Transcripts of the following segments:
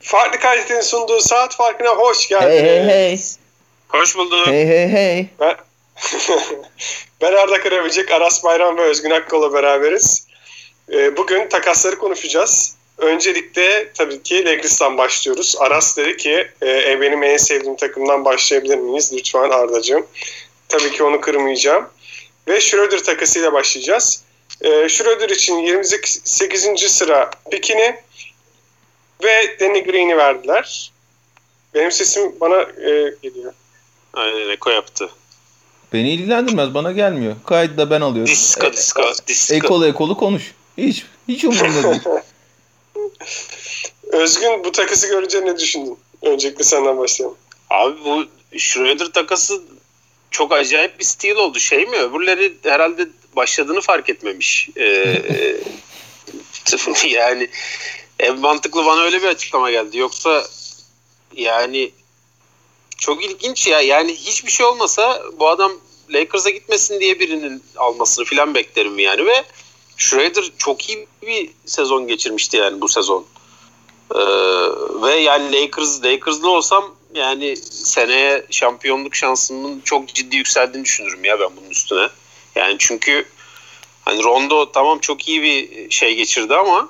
Farklı kalitenin sunduğu saat farkına hoş geldiniz. Hey hey hey. Hoş bulduk. Hey hey hey. Ben, ben Arda Karaböcek, Aras Bayram ve Özgün Akkol'la beraberiz. Ee, bugün takasları konuşacağız. Öncelikle tabii ki Lakers'tan başlıyoruz. Aras dedi ki e, benim en sevdiğim takımdan başlayabilir miyiz? Lütfen Arda'cığım. Tabii ki onu kırmayacağım. Ve Schroeder takasıyla başlayacağız. E, Schroeder için 28. sıra pikini ve Danny Green'i verdiler. Benim sesim bana e, geliyor. Aynen Eko yaptı. Beni ilgilendirmez bana gelmiyor. Kaydı da ben alıyorum. Disko disko disko. Ekolu ekolu konuş. Hiç hiç umurumda değil. Özgün bu takası görünce ne düşündün? Öncelikle senden başlayalım. Abi bu Schroeder takası çok acayip bir stil oldu. Şey mi? Öbürleri herhalde başladığını fark etmemiş. Ee, yani en mantıklı bana öyle bir açıklama geldi. Yoksa yani çok ilginç ya. Yani hiçbir şey olmasa bu adam Lakers'a gitmesin diye birinin almasını filan beklerim yani ve Schroeder çok iyi bir sezon geçirmişti yani bu sezon. Ee, ve yani Lakers Lakers'lı olsam yani seneye şampiyonluk şansımın çok ciddi yükseldiğini düşünürüm ya ben bunun üstüne. Yani çünkü hani Rondo tamam çok iyi bir şey geçirdi ama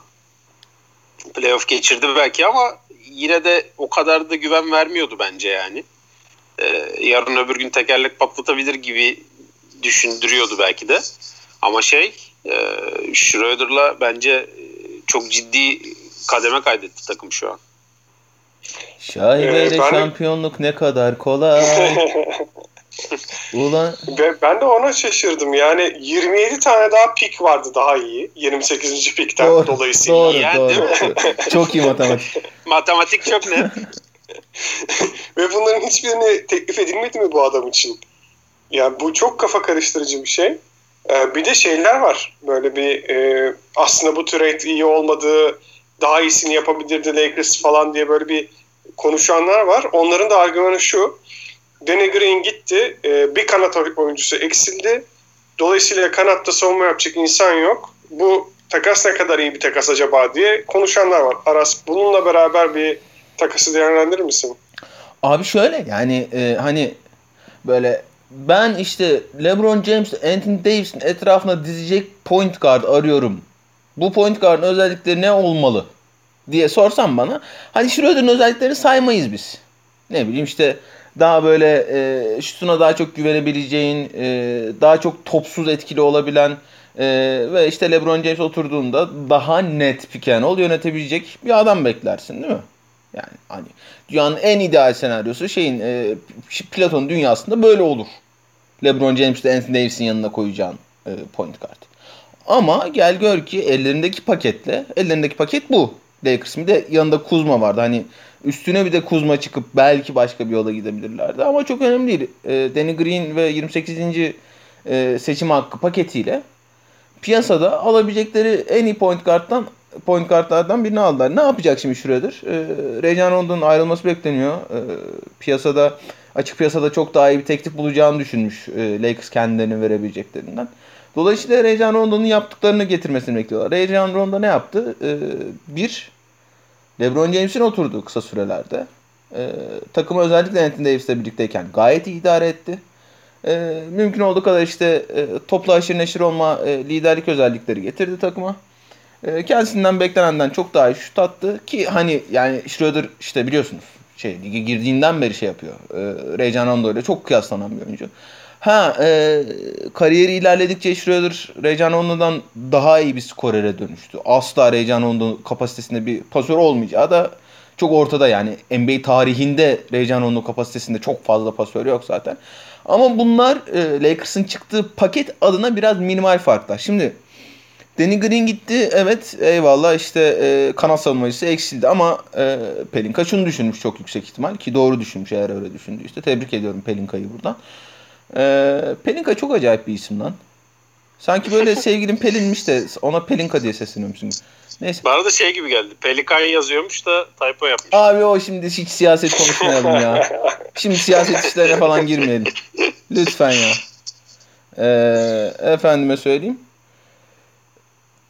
playoff geçirdi belki ama yine de o kadar da güven vermiyordu bence yani. Ee, yarın öbür gün tekerlek patlatabilir gibi düşündürüyordu belki de. Ama şey e, Schroeder'la bence çok ciddi kademe kaydetti takım şu an. Şaibeyle Ee, ben- şampiyonluk ne kadar kolay. Ulan ben de ona şaşırdım. Yani 27 tane daha pik vardı daha iyi. 28. pikten doğru, dolayısıyla. doğru, Yani doğru. değil Çok iyi matematik. Matematik çok net. Ve bunların hiçbirini teklif edilmedi mi bu adam için? Yani bu çok kafa karıştırıcı bir şey. Ee, bir de şeyler var. Böyle bir e, aslında bu trade iyi olmadığı daha iyisini yapabilirdi Lakers falan diye böyle bir konuşanlar var. Onların da argümanı şu. Danny Green gitti. e, bir kanat oyuncusu eksildi. Dolayısıyla kanatta savunma yapacak insan yok. Bu takas ne kadar iyi bir takas acaba diye konuşanlar var. Aras bununla beraber bir takası değerlendirir misin? Abi şöyle yani e, hani böyle ben işte LeBron James, Anthony Davis'in etrafına dizecek point guard arıyorum. Bu point guard'ın özellikleri ne olmalı diye sorsam bana hani Schroeder'ın özelliklerini saymayız biz. Ne bileyim işte daha böyle e, şutuna daha çok güvenebileceğin, e, daha çok topsuz etkili olabilen e, ve işte LeBron James oturduğunda daha net pick and yönetebilecek bir adam beklersin değil mi? Yani hani dünyanın en ideal senaryosu şeyin e, Platon dünyasında böyle olur. LeBron James ile Anthony Davis'in yanına koyacağın e, point guard. Ama gel gör ki ellerindeki paketle, ellerindeki paket bu. Lakers'ın bir de yanında Kuzma vardı. Hani üstüne bir de Kuzma çıkıp belki başka bir yola gidebilirlerdi. Ama çok önemli değil. E, Danny Green ve 28. E, seçim hakkı paketiyle piyasada alabilecekleri en iyi point guard'dan point guardlardan birini aldılar. Ne yapacak şimdi Schroeder? E, Rajon Rondo'nun ayrılması bekleniyor. E, piyasada açık piyasada çok daha iyi bir teklif bulacağını düşünmüş e, Lakers kendilerini verebileceklerinden. Dolayısıyla Rajon Rondo'nun yaptıklarını getirmesini bekliyorlar. Rajon Rondo ne yaptı? E, bir, LeBron James'in oturduğu kısa sürelerde. E, takımı özellikle Anthony Davis'le birlikteyken gayet iyi idare etti. E, mümkün olduğu kadar işte e, topla aşırı neşir olma e, liderlik özellikleri getirdi takıma. E, kendisinden beklenenden çok daha iyi şut attı ki hani yani Schroeder işte biliyorsunuz şey lige girdiğinden beri şey yapıyor. E, Rajon Rondo ile çok kıyaslanan bir oyuncu. Ha e, kariyeri ilerledikçe Schroeder Rajon Rondo'dan daha iyi bir skorere dönüştü. Asla Rajon Rondo kapasitesinde bir pasör olmayacağı da çok ortada yani. NBA tarihinde Rajon Rondo kapasitesinde çok fazla pasör yok zaten. Ama bunlar e, Lakers'ın çıktığı paket adına biraz minimal farklar. Şimdi Danny Green gitti. Evet eyvallah işte e, kanat savunmacısı eksildi ama e, Pelinka şunu düşünmüş çok yüksek ihtimal ki doğru düşünmüş eğer öyle düşündüyse. Tebrik ediyorum Pelinka'yı buradan. E, Pelinka çok acayip bir isim lan. Sanki böyle sevgilin Pelin'miş de ona Pelinka diye sesleniyormuşsun. Neyse. Bana da şey gibi geldi. Pelikan yazıyormuş da typo yapmış. Abi o şimdi hiç siyaset konuşmayalım ya. Şimdi siyaset işlerine falan girmeyelim. Lütfen ya. Ee, efendime söyleyeyim.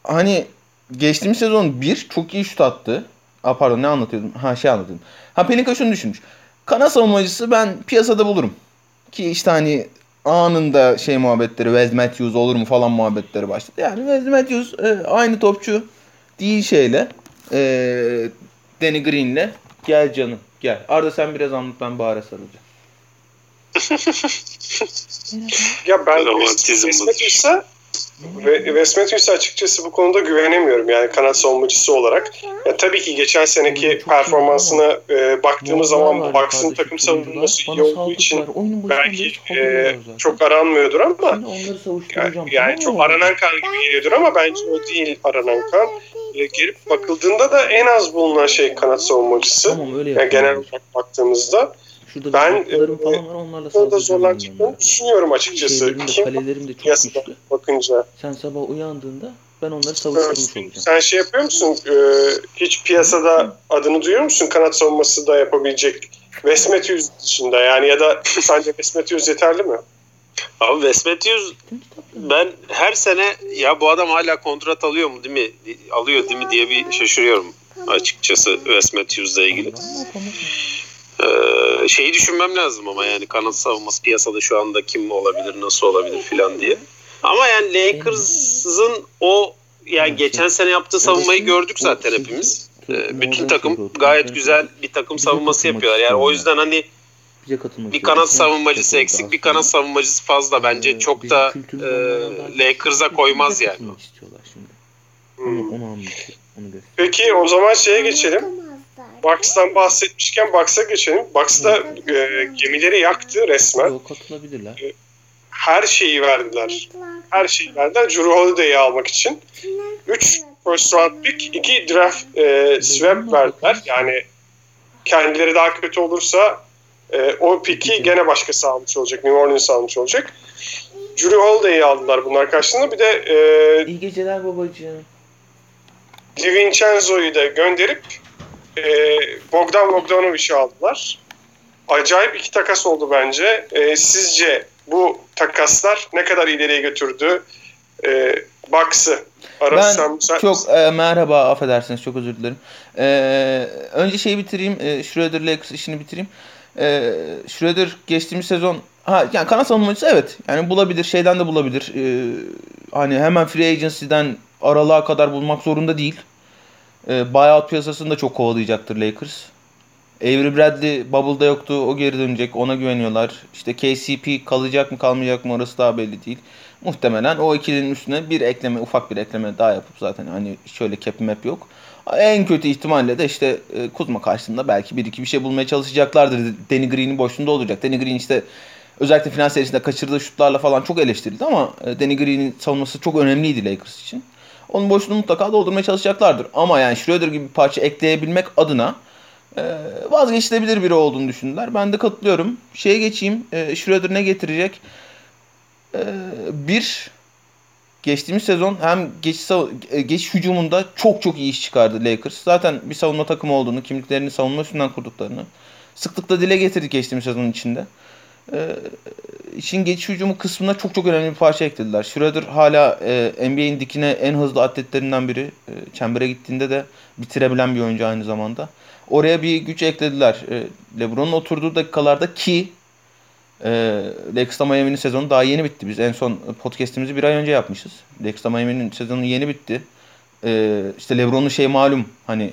Hani geçtiğimiz sezon bir çok iyi şut attı. Aa, pardon ne anlatıyordum? Ha şey anlatıyordum. Ha Pelinka şunu düşünmüş. Kanat savunmacısı ben piyasada bulurum. Ki işte hani anında şey muhabbetleri Wes Matthews olur mu falan muhabbetleri başladı. Yani Wes Matthews e, aynı topçu değil şeyle e, Danny Green'le gel canım gel. Arda sen biraz anlat ben Bahar'a sarılacağım. Ya ben Romantizm. Matthews'a ve Wes Matthews'a açıkçası bu konuda güvenemiyorum yani kanat savunmacısı olarak. Ya tabii ki geçen seneki Çok performansına e, baktığımız Yollar zaman Bucks'ın takım savunması iyi olduğu için belki e, çok aranmıyordur ama yani, yani çok aranan kan gibi geliyordur ama bence o değil aranan kan. E, gelip bakıldığında da en az bulunan şey kanat savunmacısı. Tamam Yani genel olarak baktığımızda Şurada ben, e, falan var onlarla saldıracağım. zorlanacaklarını düşünüyorum açıkçası. Şeylerim de Kim kalelerim de çok güçlü. bakınca. Sen sabah uyandığında ben onları savuşturmuş olacağım. Sen şey yapıyor musun? Ee, hiç piyasada adını duyuyor musun? Kanat savunması da yapabilecek. Wes Matthews dışında yani ya da sence Wes Matthews yeterli mi? Abi Wes Matthews ben her sene ya bu adam hala kontrat alıyor mu değil mi? Alıyor değil mi diye bir şaşırıyorum açıkçası Wes Matthews'la ilgili. Ee, şeyi düşünmem lazım ama yani kanat savunması piyasada şu anda kim olabilir, nasıl olabilir filan diye. Ama yani Lakers'ın o yani geçen sene yaptığı savunmayı gördük zaten hepimiz. Ee, bütün takım gayet güzel bir takım savunması yapıyorlar. Yani o yüzden hani bir kanat savunmacısı eksik, bir kanat savunmacısı fazla. Bence Ee, çok bizim da e, Lakers'a koymaz yani. katılmak istiyorlar şimdi. Hmm. Onu. Peki o zaman şeye geçelim. Bucks'tan bahsetmişken Bucks'a geçelim. Bucks da e, gemileri yaktı resmen. Yok katılabilirler. Her şeyi verdiler. Her şeyi verdiler. Drew Holiday'i almak için. 3 first round pick, 2 draft e, swap verdiler. Yani kendileri daha kötü olursa e, o pick'i gene başkası almış olacak. New Orleans almış olacak. Drew Holiday'i aldılar bunlar karşılığında. Bir de e, İyi geceler babacığım. DiVincenzo'yu da gönderip e, Bogdan Bogdanovic'i aldılar. Acayip iki takas oldu bence. E, sizce bu takaslar ne kadar ileriye götürdü e, Bucks'ı? Aras, Ben sen- sen- çok e, merhaba affedersiniz çok özür dilerim. E, önce şeyi bitireyim. E, Schroeder Lakers işini bitireyim. E, Schroeder geçtiğimiz sezon ha yani kanat savunmacısı evet. Yani bulabilir şeyden de bulabilir. E, hani hemen free agency'den aralığa kadar bulmak zorunda değil. E, buyout piyasasını da çok kovalayacaktır Lakers. Avery Bradley Bubble'da yoktu. O geri dönecek. Ona güveniyorlar. İşte KCP kalacak mı kalmayacak mı orası daha belli değil. Muhtemelen o ikilinin üstüne bir ekleme, ufak bir ekleme daha yapıp zaten hani şöyle cap map yok. En kötü ihtimalle de işte e, Kuzma karşısında belki bir iki bir şey bulmaya çalışacaklardır. Danny Green'in boşluğunda olacak. Danny Green işte özellikle final serisinde kaçırdığı şutlarla falan çok eleştirildi ama e, Danny Green'in savunması çok önemliydi Lakers için. Onun boşluğunu mutlaka doldurmaya çalışacaklardır. Ama yani Schroeder gibi bir parça ekleyebilmek adına e, vazgeçilebilir biri olduğunu düşündüler. Ben de katılıyorum. Şeye geçeyim. E, Schroeder ne getirecek? E, bir, geçtiğimiz sezon hem geç, sav- e, geç hücumunda çok çok iyi iş çıkardı Lakers. Zaten bir savunma takımı olduğunu, kimliklerini savunma üstünden kurduklarını sıklıkla dile getirdik geçtiğimiz sezonun içinde. E, işin geçiş hücumu kısmına çok çok önemli bir parça eklediler. Schroeder hala e, NBA'in dikine en hızlı atletlerinden biri. E, çembere gittiğinde de bitirebilen bir oyuncu aynı zamanda. Oraya bir güç eklediler. E, LeBron'un oturduğu dakikalarda ki e, Lakers'la Miami'nin sezonu daha yeni bitti. Biz en son podcast'imizi bir ay önce yapmışız. Lakers'la Miami'nin sezonu yeni bitti. E, işte LeBron'un şey malum hani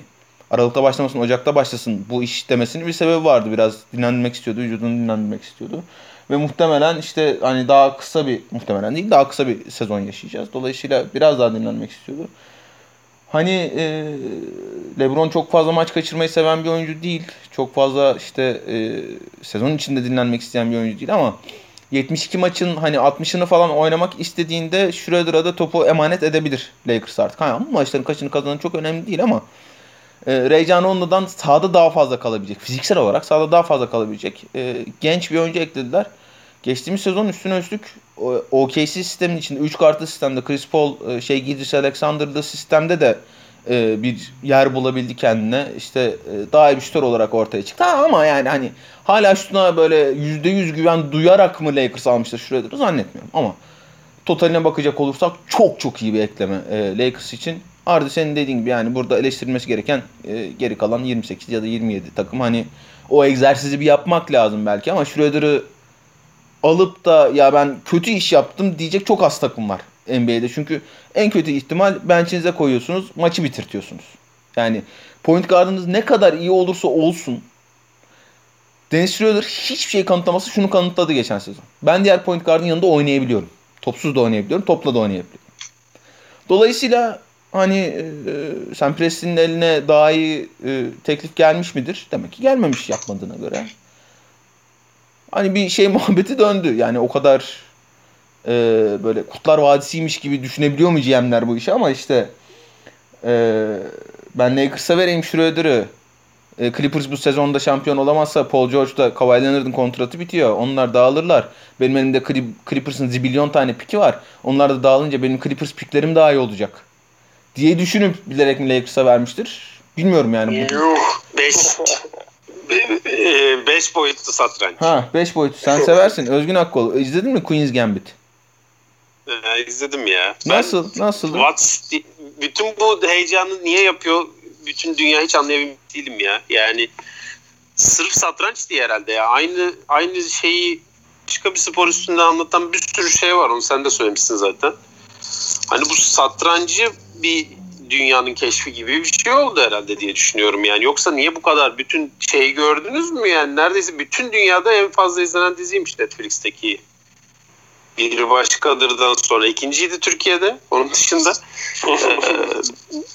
Aralıkta başlamasın, Ocak'ta başlasın bu iş demesinin bir sebebi vardı. Biraz dinlendirmek istiyordu, vücudunu dinlendirmek istiyordu. Ve muhtemelen işte hani daha kısa bir, muhtemelen değil daha kısa bir sezon yaşayacağız. Dolayısıyla biraz daha dinlenmek istiyordu. Hani e, LeBron çok fazla maç kaçırmayı seven bir oyuncu değil. Çok fazla işte e, sezon içinde dinlenmek isteyen bir oyuncu değil ama 72 maçın hani 60'ını falan oynamak istediğinde Schroeder'a da topu emanet edebilir Lakers artık. Ha, bu maçların kaçını kazanan çok önemli değil ama e, Ray John Rondo'dan sahada daha fazla kalabilecek. Fiziksel olarak sahada daha fazla kalabilecek. E, genç bir oyuncu eklediler. Geçtiğimiz sezon üstüne üstlük OKC sistemin içinde 3 kartlı sistemde Chris Paul, e, şey Gilgis Alexander'lı sistemde de e, bir yer bulabildi kendine. İşte e, daha iyi bir şutör olarak ortaya çıktı. Ha, ama yani hani hala şutuna böyle %100 güven duyarak mı Lakers almıştır Schroeder'ı zannetmiyorum. Ama totaline bakacak olursak çok çok iyi bir ekleme e, Lakers için. Ardı senin dediğin gibi yani burada eleştirilmesi gereken e, geri kalan 28 ya da 27 takım. Hani o egzersizi bir yapmak lazım belki ama Schroeder'ı alıp da ya ben kötü iş yaptım diyecek çok az takım var NBA'de. Çünkü en kötü ihtimal bench'inize koyuyorsunuz, maçı bitirtiyorsunuz. Yani point guard'ınız ne kadar iyi olursa olsun Dennis Schroeder hiçbir şey kanıtlaması şunu kanıtladı geçen sezon. Ben diğer point guard'ın yanında oynayabiliyorum. Topsuz da oynayabiliyorum, topla da oynayabiliyorum. Dolayısıyla hani e, sen Preston'in eline daha iyi e, teklif gelmiş midir? Demek ki gelmemiş yapmadığına göre. Hani bir şey muhabbeti döndü. Yani o kadar e, böyle Kutlar Vadisi'ymiş gibi düşünebiliyor mu GM'ler bu işi ama işte e, ben Lakers'a vereyim Schroeder'ı. E, Clippers bu sezonda şampiyon olamazsa Paul George'da Kawhi Leonard'ın kontratı bitiyor. Onlar dağılırlar. Benim elimde Clippers'ın zibilyon tane piki var. Onlar da dağılınca benim Clippers piklerim daha iyi olacak. Diye düşünüp bilerek mi Lakers'a vermiştir? Bilmiyorum yani. Yuh 5 5 boyutlu satranç. Ha 5 boyutlu. Sen seversin. Özgün Akkol. İzledin mi Queen's Gambit? Ee, izledim ya. Nasıl? Ben, nasıl? What's bütün bu heyecanı niye yapıyor? Bütün dünya hiç anlayabilmiş değilim ya. Yani sırf satranç diye herhalde ya. Aynı aynı şeyi başka bir spor üstünde anlatan bir sürü şey var. Onu sen de söylemişsin zaten. Hani bu satrancı bir dünyanın keşfi gibi bir şey oldu herhalde diye düşünüyorum yani. Yoksa niye bu kadar bütün şeyi gördünüz mü yani? Neredeyse bütün dünyada en fazla izlenen diziymiş Netflix'teki. Bir başkadırdan sonra ikinciydi Türkiye'de. Onun dışında ee,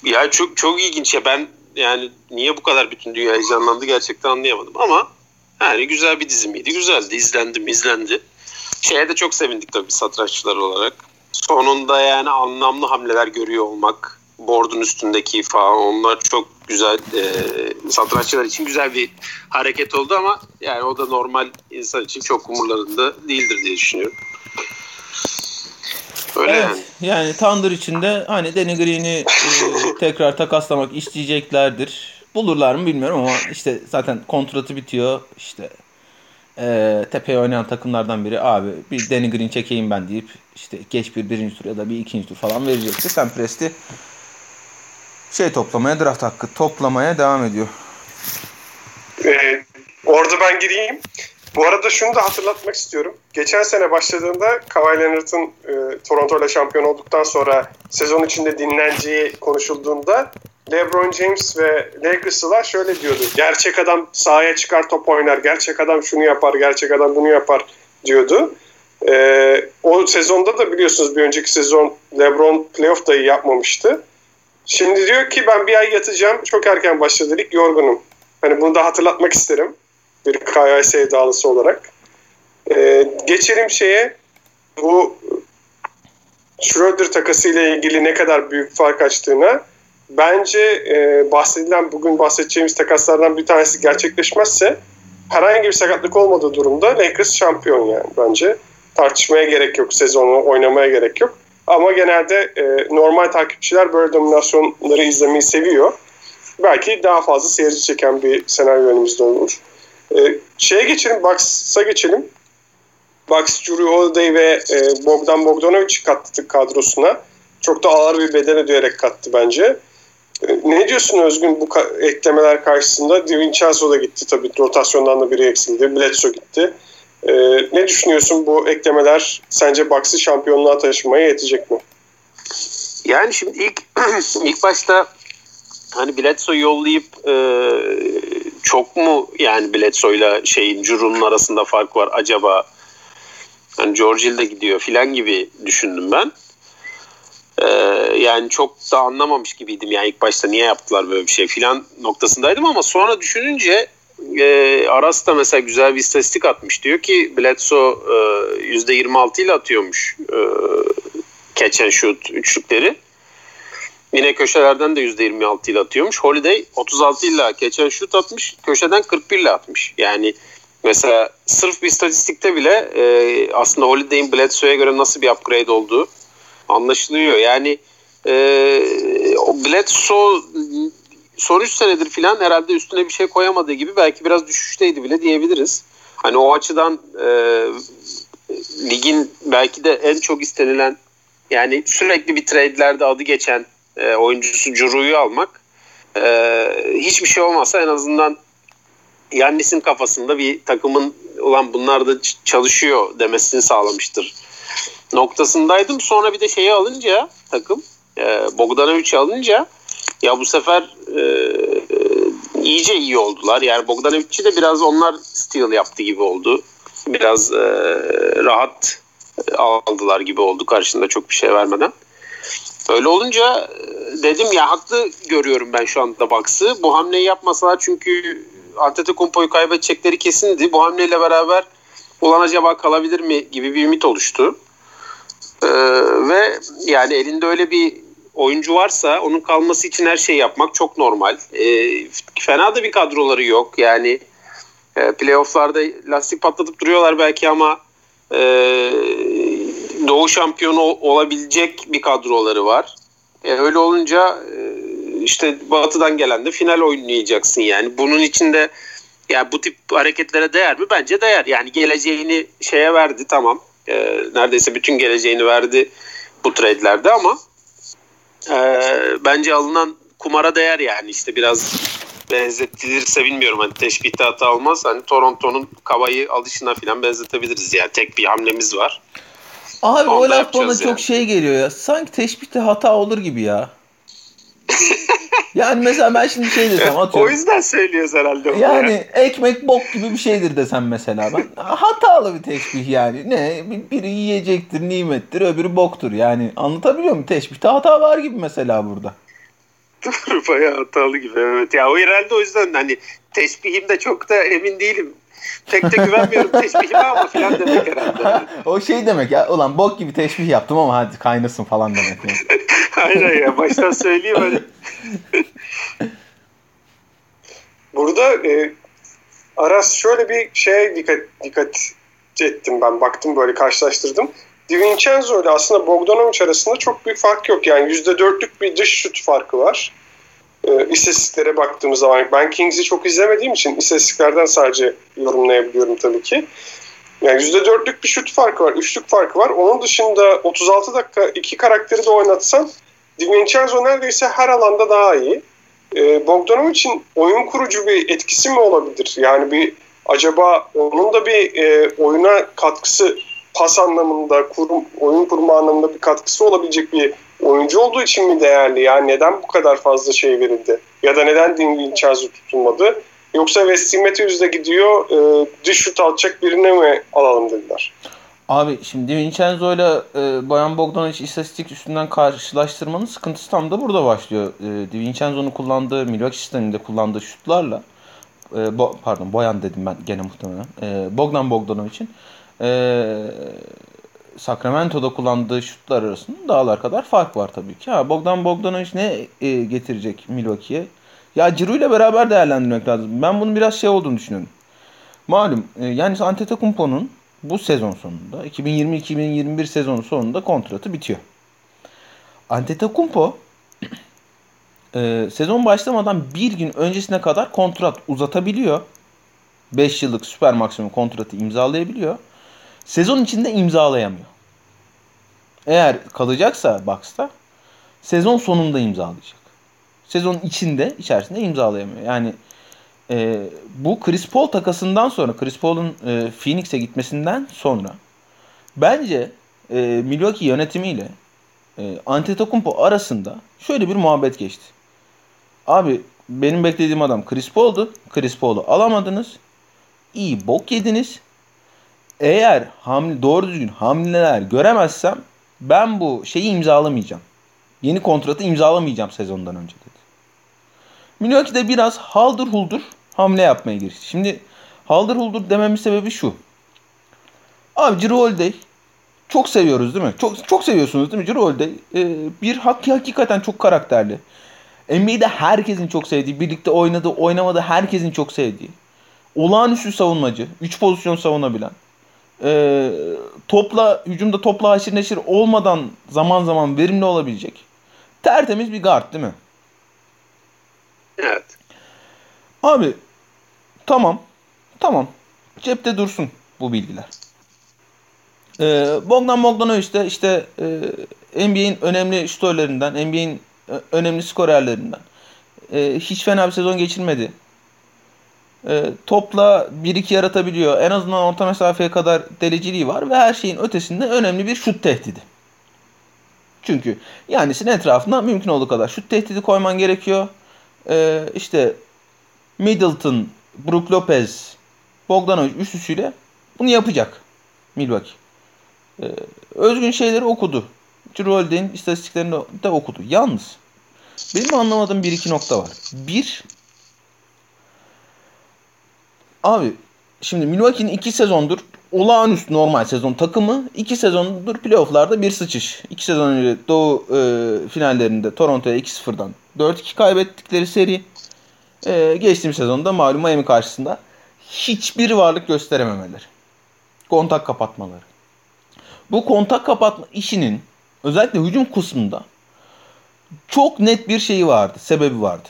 ya çok çok ilginç ya ben yani niye bu kadar bütün dünya heyecanlandı gerçekten anlayamadım ama yani güzel bir dizi miydi? Güzeldi. izlendim izlendi. Şeye de çok sevindik tabii satranççılar olarak. Sonunda yani anlamlı hamleler görüyor olmak board'un üstündeki falan onlar çok güzel e, satranççılar için güzel bir hareket oldu ama yani o da normal insan için çok umurlarında değildir diye düşünüyorum. Öyle evet, yani. Yani Thunder için de hani Danny Green'i e, tekrar takaslamak isteyeceklerdir. Bulurlar mı bilmiyorum ama işte zaten kontratı bitiyor. İşte e, tepeye oynayan takımlardan biri abi bir Danny Green çekeyim ben deyip işte geç bir birinci tur ya da bir ikinci tur falan verecekti. Sen Presti şey toplamaya, draft hakkı toplamaya devam ediyor. Ee, orada ben gireyim. Bu arada şunu da hatırlatmak istiyorum. Geçen sene başladığında Kawhi Leonard'ın e, Toronto ile şampiyon olduktan sonra sezon içinde dinleneceği konuşulduğunda LeBron James ve Lakers'lılar şöyle diyordu. Gerçek adam sahaya çıkar top oynar. Gerçek adam şunu yapar. Gerçek adam bunu yapar diyordu. E, o sezonda da biliyorsunuz bir önceki sezon LeBron playoff dayı yapmamıştı. Şimdi diyor ki ben bir ay yatacağım. Çok erken başladı lig yorgunum. Hani bunu da hatırlatmak isterim. Bir KY sevdalısı olarak. Ee, geçelim şeye. Bu Schroeder takası ile ilgili ne kadar büyük fark açtığına. Bence e, bahsedilen bugün bahsedeceğimiz takaslardan bir tanesi gerçekleşmezse herhangi bir sakatlık olmadığı durumda Lakers şampiyon yani bence. Tartışmaya gerek yok. Sezonu oynamaya gerek yok. Ama genelde e, normal takipçiler böyle dominasyonları izlemeyi seviyor. Belki daha fazla seyirci çeken bir senaryo önümüzde olur. E, şeye geçelim, Bucks'a geçelim. Bucks, Drew Holiday ve e, Bogdan Bogdanovic kattı kadrosuna. Çok da ağır bir bedel ödeyerek kattı bence. E, ne diyorsun Özgün bu eklemeler karşısında? DiVincenzo da gitti tabii. Rotasyondan da biri eksildi. Bledsoe gitti. Ee, ne düşünüyorsun bu eklemeler sence Bucks'ı şampiyonluğa taşımaya yetecek mi? Yani şimdi ilk ilk başta hani Bledsoe yollayıp e, çok mu yani Bledsoe'yla şeyin Curun'un arasında fark var acaba? Hani George Hill de gidiyor filan gibi düşündüm ben. Ee, yani çok da anlamamış gibiydim yani ilk başta niye yaptılar böyle bir şey filan noktasındaydım ama sonra düşününce e, Aras da mesela güzel bir istatistik atmış. Diyor ki Bledsoe e, %26 ile atıyormuş e, catch and shoot üçlükleri. Yine köşelerden de %26 ile atıyormuş. Holiday 36 ile catch and shoot atmış. Köşeden 41 ile atmış. Yani mesela sırf bir istatistikte bile e, aslında Holiday'in Bledsoe'ya göre nasıl bir upgrade olduğu anlaşılıyor. Yani e, Bledsoe son 3 senedir filan herhalde üstüne bir şey koyamadığı gibi belki biraz düşüşteydi bile diyebiliriz. Hani o açıdan e, ligin belki de en çok istenilen yani sürekli bir trade'lerde adı geçen e, oyuncusu Curu'yu almak e, hiçbir şey olmasa en azından Yannis'in kafasında bir takımın ulan bunlar da çalışıyor demesini sağlamıştır noktasındaydım. Sonra bir de şeyi alınca takım e, Bogdanovic'i alınca ya bu sefer e, iyice iyi oldular. Yani Bogdanovic'i de biraz onlar steal yaptı gibi oldu. Biraz e, rahat aldılar gibi oldu karşında çok bir şey vermeden. Öyle olunca e, dedim ya haklı görüyorum ben şu anda Bucks'ı. Bu hamleyi yapmasalar çünkü Antetokounmpo'yu kaybedecekleri kesindi. Bu hamleyle beraber ulan acaba kalabilir mi gibi bir ümit oluştu. Ee, ve yani elinde öyle bir oyuncu varsa onun kalması için her şeyi yapmak çok normal. Ee, fena da bir kadroları yok. Yani e, playofflarda lastik patlatıp duruyorlar belki ama e, doğu şampiyonu olabilecek bir kadroları var. E, öyle olunca e, işte batıdan gelen de final oynayacaksın yani. Bunun içinde ya bu tip hareketlere değer mi? Bence değer. Yani geleceğini şeye verdi tamam. E, neredeyse bütün geleceğini verdi bu trade'lerde ama e, bence alınan kumara değer yani işte biraz benzetilirse bilmiyorum hani teşbihte hata olmaz. Hani Toronto'nun kavayı alışına falan benzetebiliriz yani tek bir hamlemiz var. Abi Onu o laf bana yani. çok şey geliyor ya. Sanki teşbihte hata olur gibi ya. yani mesela ben şimdi şey desem atıyorum. o yüzden söylüyoruz herhalde. Yani ya. ekmek bok gibi bir şeydir desem mesela ben. Hatalı bir teşbih yani. Ne? Biri yiyecektir, nimettir, öbürü boktur. Yani anlatabiliyor muyum? Teşbihte hata var gibi mesela burada. Doğru bayağı hatalı gibi evet. Ya o herhalde o yüzden hani teşbihimde çok da emin değilim. Pek de güvenmiyorum teşbihime ama filan demek herhalde. o şey demek ya ulan bok gibi teşbih yaptım ama hadi kaynasın falan demek. Yani. Aynen ya baştan söyleyeyim hani. Burada e, Aras şöyle bir şeye dikkat, dikkat ettim ben. Baktım böyle karşılaştırdım. DiVincenzo ile aslında Bogdanovic arasında çok büyük fark yok. Yani %4'lük bir dış şut farkı var. E, istatistiklere baktığımız zaman ben Kings'i çok izlemediğim için istatistiklerden sadece yorumlayabiliyorum tabii ki. Yani %4'lük bir şut farkı var, üçlük farkı var. Onun dışında 36 dakika iki karakteri de oynatsan DiVincenzo neredeyse her alanda daha iyi. E, Bogdanovic'in oyun kurucu bir etkisi mi olabilir? Yani bir acaba onun da bir e, oyuna katkısı pas anlamında, kurum, oyun kurma anlamında bir katkısı olabilecek bir oyuncu olduğu için mi değerli? Yani neden bu kadar fazla şey verildi? Ya da neden Dinwiddie tutulmadı? Yoksa West Matthews'da gidiyor e, dış şut atacak birine mi alalım dediler? Abi şimdi Vincenzo ile e, Boyan Bogdanovic istatistik üstünden karşılaştırmanın sıkıntısı tam da burada başlıyor. E, Vincenzo'nun kullandığı Milwaukee sisteminde kullandığı şutlarla e, bo, pardon Boyan dedim ben gene muhtemelen. E, Bogdan Bogdanovic'in e, Sacramento'da kullandığı şutlar arasında dağlar kadar fark var tabii ki. Ha, Bogdan Bogdanovic ne e, getirecek Milwaukee'ye? Ya Ciro ile beraber değerlendirmek lazım. Ben bunun biraz şey olduğunu düşünüyorum. Malum e, yani Antetokounmpo'nun bu sezon sonunda 2020-2021 sezonu sonunda kontratı bitiyor. Antetokounmpo e, sezon başlamadan bir gün öncesine kadar kontrat uzatabiliyor. 5 yıllık süper maksimum kontratı imzalayabiliyor. Sezon içinde imzalayamıyor. Eğer kalacaksa Bucks'ta sezon sonunda imzalayacak. Sezon içinde içerisinde imzalayamıyor. Yani e, bu Chris Paul takasından sonra Chris Paul'un e, Phoenix'e gitmesinden sonra bence e, Milwaukee yönetimiyle e, Antetokounmpo arasında şöyle bir muhabbet geçti. Abi benim beklediğim adam Chris Paul'du. Chris Paul'u alamadınız. İyi bok yediniz. Eğer hamle, doğru düzgün hamleler göremezsem ben bu şeyi imzalamayacağım. Yeni kontratı imzalamayacağım sezondan önce dedi. Milwaukee de biraz haldır huldur hamle yapmaya girişti. Şimdi haldır huldur dememin sebebi şu. Abi Ciro Holiday çok seviyoruz değil mi? Çok çok seviyorsunuz değil mi? Ciro Holiday e, bir hak, hakikaten çok karakterli. NBA'de herkesin çok sevdiği, birlikte oynadığı, oynamadığı herkesin çok sevdiği. Olağanüstü savunmacı, 3 pozisyon savunabilen. E, topla, hücumda topla haşir neşir olmadan zaman zaman verimli olabilecek. Tertemiz bir guard değil mi? Evet. Abi tamam. Tamam. Cepte dursun bu bilgiler. Ee, Bogdan Bogdanovic de işte e, NBA'in önemli şutörlerinden, NBA'in önemli skorerlerinden. E, hiç fena bir sezon geçirmedi. E, topla 1-2 yaratabiliyor. En azından orta mesafeye kadar deliciliği var ve her şeyin ötesinde önemli bir şut tehdidi. Çünkü Yanis'in etrafına mümkün olduğu kadar şut tehdidi koyman gerekiyor. E, işte Middleton, Brook Lopez, Bogdanovic üçlüsüyle bunu yapacak Milwaukee. Ee, özgün şeyleri okudu. Cirolde'nin istatistiklerini de okudu. Yalnız benim anlamadığım bir iki nokta var. Bir, abi şimdi Milwaukee'nin iki sezondur olağanüstü normal sezon takımı iki sezondur playofflarda bir sıçış. İki sezon önce Doğu e, finallerinde Toronto'ya 2-0'dan 4-2 kaybettikleri seri. E, geçtiğimiz sezonda malum Miami karşısında hiçbir varlık gösterememeleri. Kontak kapatmaları. Bu kontak kapatma işinin özellikle hücum kısmında çok net bir şeyi vardı, sebebi vardı.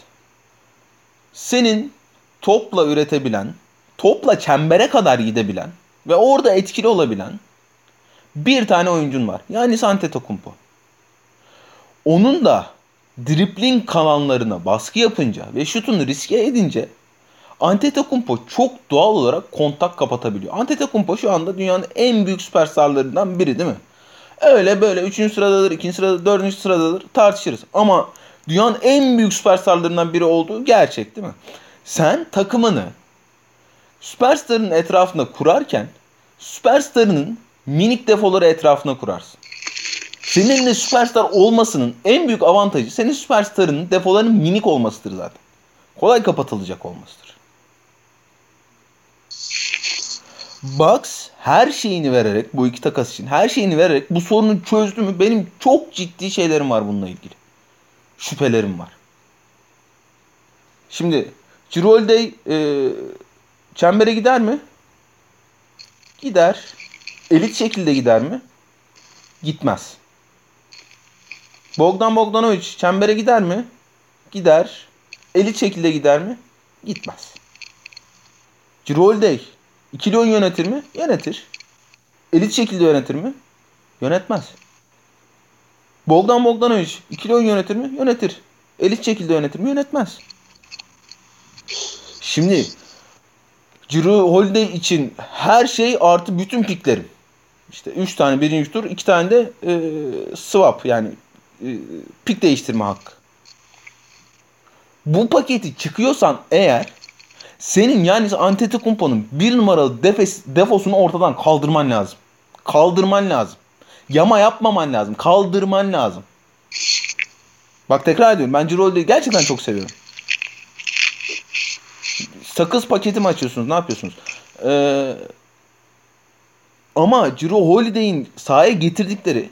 Senin topla üretebilen, topla çembere kadar gidebilen ve orada etkili olabilen bir tane oyuncun var. Yani Antetokounmpo. Onun da dribling kanallarına baskı yapınca ve şutunu riske edince Antetokounmpo çok doğal olarak kontak kapatabiliyor. Antetokounmpo şu anda dünyanın en büyük süperstarlarından biri değil mi? Öyle böyle 3. sıradadır, 2. sırada, 4. sıradadır tartışırız. Ama dünyanın en büyük süperstarlarından biri olduğu gerçek değil mi? Sen takımını süperstarın etrafında kurarken süperstarının minik defoları etrafına kurarsın. Senin de süperstar olmasının en büyük avantajı senin süperstarının defolarının minik olmasıdır zaten. Kolay kapatılacak olmasıdır. Bucks her şeyini vererek bu iki takas için her şeyini vererek bu sorunu çözdü mü benim çok ciddi şeylerim var bununla ilgili. Şüphelerim var. Şimdi Cirolde e, çembere gider mi? Gider. Elit şekilde gider mi? Gitmez. Bogdan Bogdanovic çembere gider mi? Gider. Elit şekilde gider mi? Gitmez. Cirolde İkili oyun yönetir mi? Yönetir. Elit şekilde yönetir mi? Yönetmez. Bogdan Bogdanovic ikili oyun yönetir mi? Yönetir. Elit şekilde yönetir mi? Yönetmez. Şimdi Ciro Holiday için her şey artı bütün piklerim. İşte 3 tane birinci tur, 2 tane de e, swap yani e, pik değiştirme hakkı. Bu paketi çıkıyorsan eğer senin yani Antetokounmpo'nun bir numaralı defes, defosunu ortadan kaldırman lazım. Kaldırman lazım. Yama yapmaman lazım. Kaldırman lazım. Bak tekrar ediyorum. Ben Cirolde'yi gerçekten çok seviyorum. Sakız paketi mi açıyorsunuz? Ne yapıyorsunuz? Ee, ama Ciro Holiday'in sahaya getirdikleri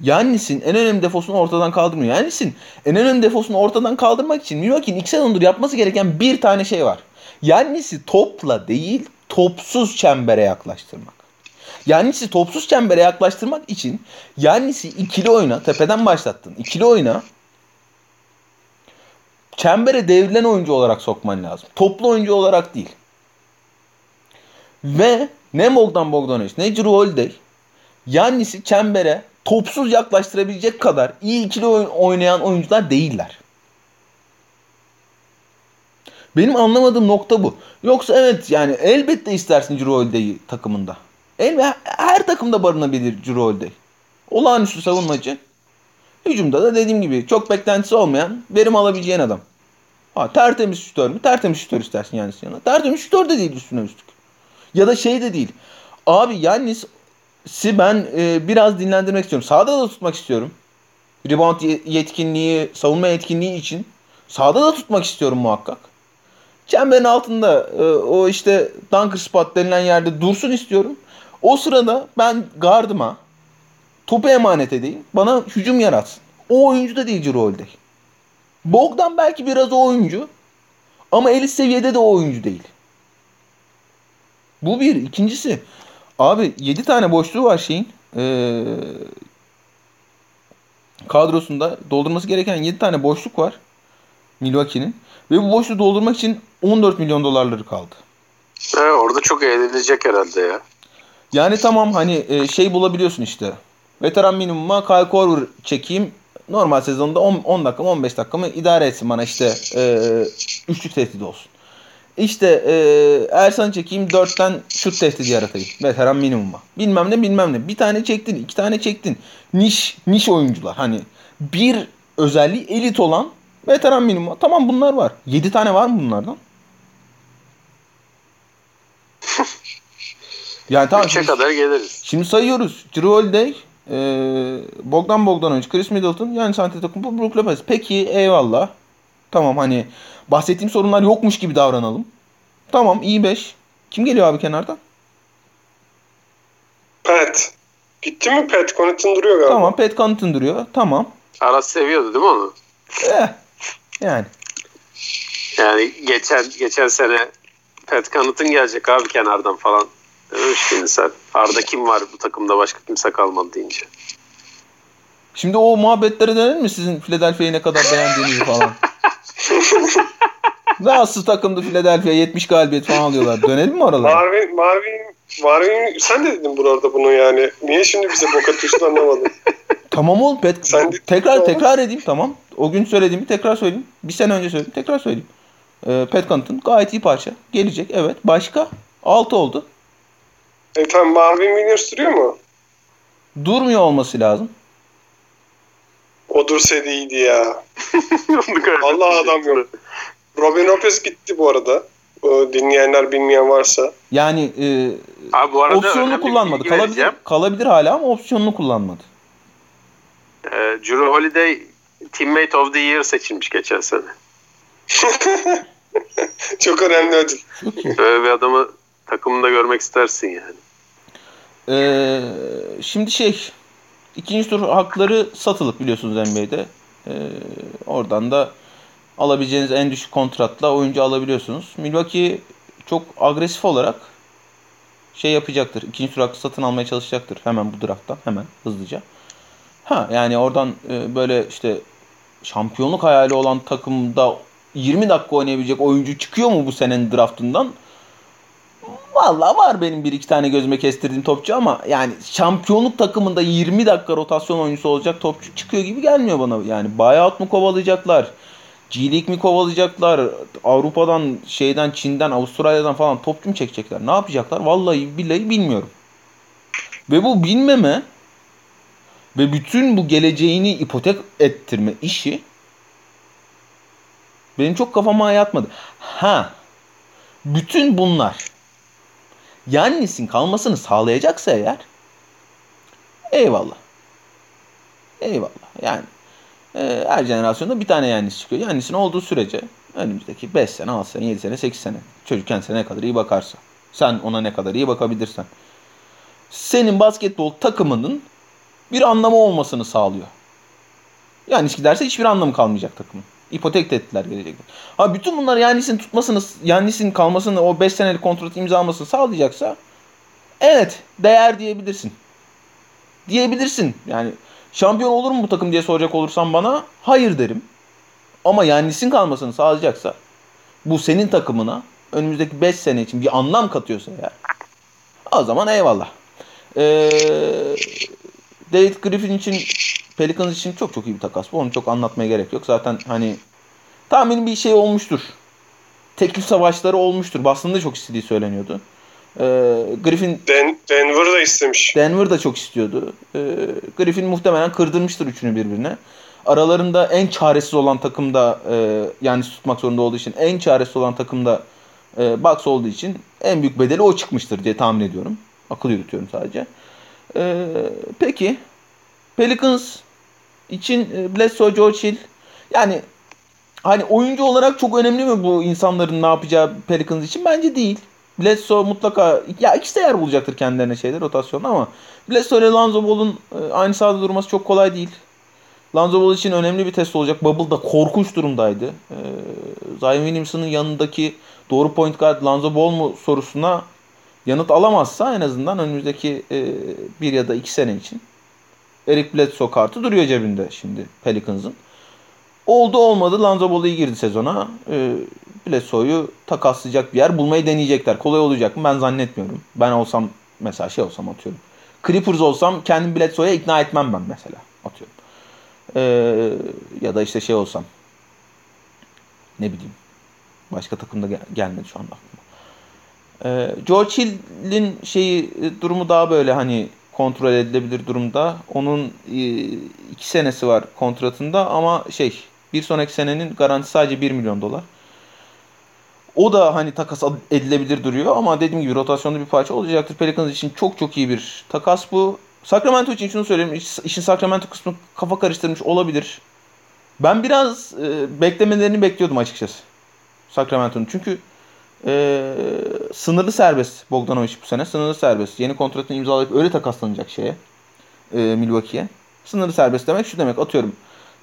Yannis'in en önemli defosunu ortadan kaldırmıyor. Yannis'in en önemli defosunu ortadan kaldırmak için Milwaukee'nin iki sezondur yapması gereken bir tane şey var. Yannis'i topla değil topsuz çembere yaklaştırmak. Yannis'i topsuz çembere yaklaştırmak için Yannis'i ikili oyna tepeden başlattın. İkili oyna çembere devrilen oyuncu olarak sokman lazım. Toplu oyuncu olarak değil. Ve ne Bogdan Bogdanovic ne Drew Holiday Yannis'i çembere topsuz yaklaştırabilecek kadar iyi ikili oynayan oyuncular değiller. Benim anlamadığım nokta bu. Yoksa evet yani elbette istersin Ciro takımında. El, her takımda barınabilir Ciro Olağanüstü savunmacı. Hücumda da dediğim gibi çok beklentisi olmayan verim alabileceğin adam. Ha, tertemiz şütör mü? Tertemiz şütör istersin yani yanına. Tertemiz şütör de değil üstüne üstlük. Ya da şey de değil. Abi Yannis'i ben e, biraz dinlendirmek istiyorum. Sağda da tutmak istiyorum. Rebound yetkinliği, savunma yetkinliği için. Sağda da tutmak istiyorum muhakkak. Çemberin altında e, o işte dunker spot denilen yerde dursun istiyorum. O sırada ben gardıma topu emanet edeyim. Bana hücum yaratsın. O oyuncu da değil Cirolde. Bogdan belki biraz o oyuncu. Ama elit seviyede de o oyuncu değil. Bu bir. İkincisi. Abi 7 tane boşluğu var şeyin. Ee, kadrosunda doldurması gereken 7 tane boşluk var. Milwaukee'nin. Ve bu boşluğu doldurmak için 14 milyon dolarları kaldı. He, orada çok eğlenilecek herhalde ya. Yani tamam hani e, şey bulabiliyorsun işte. Veteran minimuma Kyle Korver çekeyim. normal sezonda 10, 10 dakika mı 15 dakika mı idare etsin bana işte e, üçlük tehdidi olsun. İşte e, Ersan çekeyim 4'ten şut tehdidi yaratayım. Veteran minimuma. Bilmem ne bilmem ne. Bir tane çektin, iki tane çektin. Niş, niş oyuncular. Hani bir özelliği elit olan veteran minimuma. Tamam bunlar var. 7 tane var mı bunlardan? yani tamam. 3'e Şimdi, kadar geliriz. şimdi sayıyoruz. Drew Holiday, e, Bogdan Bogdanovic, Chris Middleton, yani Antetokounmpo, Brook Lopez. Peki eyvallah. Tamam hani bahsettiğim sorunlar yokmuş gibi davranalım. Tamam iyi 5. Kim geliyor abi kenardan? Pat. Gitti mi Pat? Connaughton duruyor galiba. Tamam Pat Connaughton duruyor. Tamam. Aras seviyordu değil mi onu? Eh, yani. Yani geçen geçen sene Pat Connaughton gelecek abi kenardan falan. Dememiştin sen. Arda kim var bu takımda başka kimse kalmadı deyince. Şimdi o muhabbetlere dönelim mi sizin Philadelphia'yı ne kadar beğendiğinizi falan. Nasıl takımdı Philadelphia 70 galibiyet falan alıyorlar. Dönelim mi oralara? Marvin, Marvin, Marvin sen de dedin burada bunu yani. Niye şimdi bize bok atıyorsun anlamadım. Tamam oğlum Pat, Sen de- tekrar tekrar edeyim tamam. O gün söylediğimi tekrar söyleyeyim. Bir sene önce söyledim tekrar söyleyeyim. Ee, Pat Connaughton gayet iyi parça. Gelecek evet. Başka? 6 oldu. E tamam Marvin Williams duruyor mu? Durmuyor olması lazım. O dursaydı iyiydi ya. Allah adam yok. Robin Lopez gitti bu arada. Dinleyenler bilmeyen varsa. Yani e, Abi bu arada opsiyonunu kullanmadı. Kalabilir, vereceğim. kalabilir hala ama opsiyonunu kullanmadı. Ee, Drew Holiday Teammate of the Year seçilmiş geçen sene. Çok önemli ödül. Böyle bir adamı takımında görmek istersin yani. Ee, şimdi şey ikinci tur hakları satılık biliyorsunuz NBA'de. Ee, oradan da alabileceğiniz en düşük kontratla oyuncu alabiliyorsunuz. Milwaukee çok agresif olarak şey yapacaktır. İkinci tur hakkı satın almaya çalışacaktır. Hemen bu drafttan hemen hızlıca. Ha yani oradan e, böyle işte şampiyonluk hayali olan takımda 20 dakika oynayabilecek oyuncu çıkıyor mu bu senenin draftından? Vallahi var benim bir iki tane gözüme kestirdiğim topçu ama yani şampiyonluk takımında 20 dakika rotasyon oyuncusu olacak topçu çıkıyor gibi gelmiyor bana. Yani buyout mu kovalayacaklar? G League mi kovalayacaklar? Avrupa'dan, şeyden, Çin'den, Avustralya'dan falan topçu mu çekecekler? Ne yapacaklar? Vallahi billahi bilmiyorum. Ve bu bilmeme ve bütün bu geleceğini ipotek ettirme işi benim çok kafama yatmadı. Ha. Bütün bunlar Yannis'in kalmasını sağlayacaksa eğer eyvallah. Eyvallah. Yani e, her jenerasyonda bir tane Yannis çıkıyor. Yannis'in olduğu sürece önümüzdeki 5 sene, 6 sene, 7 sene, 8 sene çocuk kendisine ne kadar iyi bakarsa. Sen ona ne kadar iyi bakabilirsen. Senin basketbol takımının bir anlamı olmasını sağlıyor. Yannis giderse hiçbir anlamı kalmayacak takımın. İpotek de ettiler gelecekte. Ha bütün bunlar Yannis'in tutmasını, Yannis'in kalmasını, o 5 senelik kontratı imzalamasını sağlayacaksa evet değer diyebilirsin. Diyebilirsin. Yani şampiyon olur mu bu takım diye soracak olursan bana hayır derim. Ama Yannis'in kalmasını sağlayacaksa bu senin takımına önümüzdeki 5 sene için bir anlam katıyorsa eğer o zaman eyvallah. Ee, David Griffin için Pelicans için çok çok iyi bir takas bu. Onu çok anlatmaya gerek yok. Zaten hani tahminim bir şey olmuştur. Teklif savaşları olmuştur. Boston'da çok istediği söyleniyordu. Ee, Griffin Den Denver da istemiş. Denver da çok istiyordu. Ee, Griffin muhtemelen kırdırmıştır üçünü birbirine. Aralarında en çaresiz olan takımda e, yani tutmak zorunda olduğu için en çaresiz olan takımda e, Bucks olduğu için en büyük bedeli o çıkmıştır diye tahmin ediyorum. Akıl yürütüyorum sadece. Ee, peki Pelicans için e, Bledsoe, George Hill yani hani oyuncu olarak çok önemli mi bu insanların ne yapacağı Pelicans için? Bence değil. Bledsoe mutlaka ya ikisi de yer bulacaktır kendilerine şeyler rotasyonda ama Bledsoe ile Lonzo Ball'un e, aynı sahada durması çok kolay değil. Lonzo Ball için önemli bir test olacak. Bubble da korkunç durumdaydı. Ee, Zion Williamson'ın yanındaki doğru point guard Lonzo Ball mu sorusuna yanıt alamazsa en azından önümüzdeki e, bir ya da iki sene için Eric Bledsoe kartı duruyor cebinde şimdi Pelicans'ın. Oldu olmadı Lonzo Ball iyi girdi sezona. E, Bledsoe'yu takaslayacak bir yer bulmayı deneyecekler. Kolay olacak mı ben zannetmiyorum. Ben olsam mesela şey olsam atıyorum. Clippers olsam kendim Bledsoe'ya ikna etmem ben mesela atıyorum. Ee, ya da işte şey olsam ne bileyim başka takımda gel- gelmedi şu anda aklıma. Ee, George Hill'in şeyi durumu daha böyle hani kontrol edilebilir durumda. Onun e, iki senesi var kontratında ama şey bir sonraki senenin garantisi sadece 1 milyon dolar. O da hani takas edilebilir duruyor ama dediğim gibi rotasyonda bir parça olacaktır. Pelicans için çok çok iyi bir takas bu. Sacramento için şunu söyleyeyim. İşin Sacramento kısmı kafa karıştırmış olabilir. Ben biraz e, beklemelerini bekliyordum açıkçası. Sacramento'nun. Çünkü e, sınırlı serbest Bogdanovic bu sene. Sınırlı serbest. Yeni kontratını imzalayıp öyle takaslanacak şeye. E, Milwaukee'ye. Sınırlı serbest demek şu demek. Atıyorum.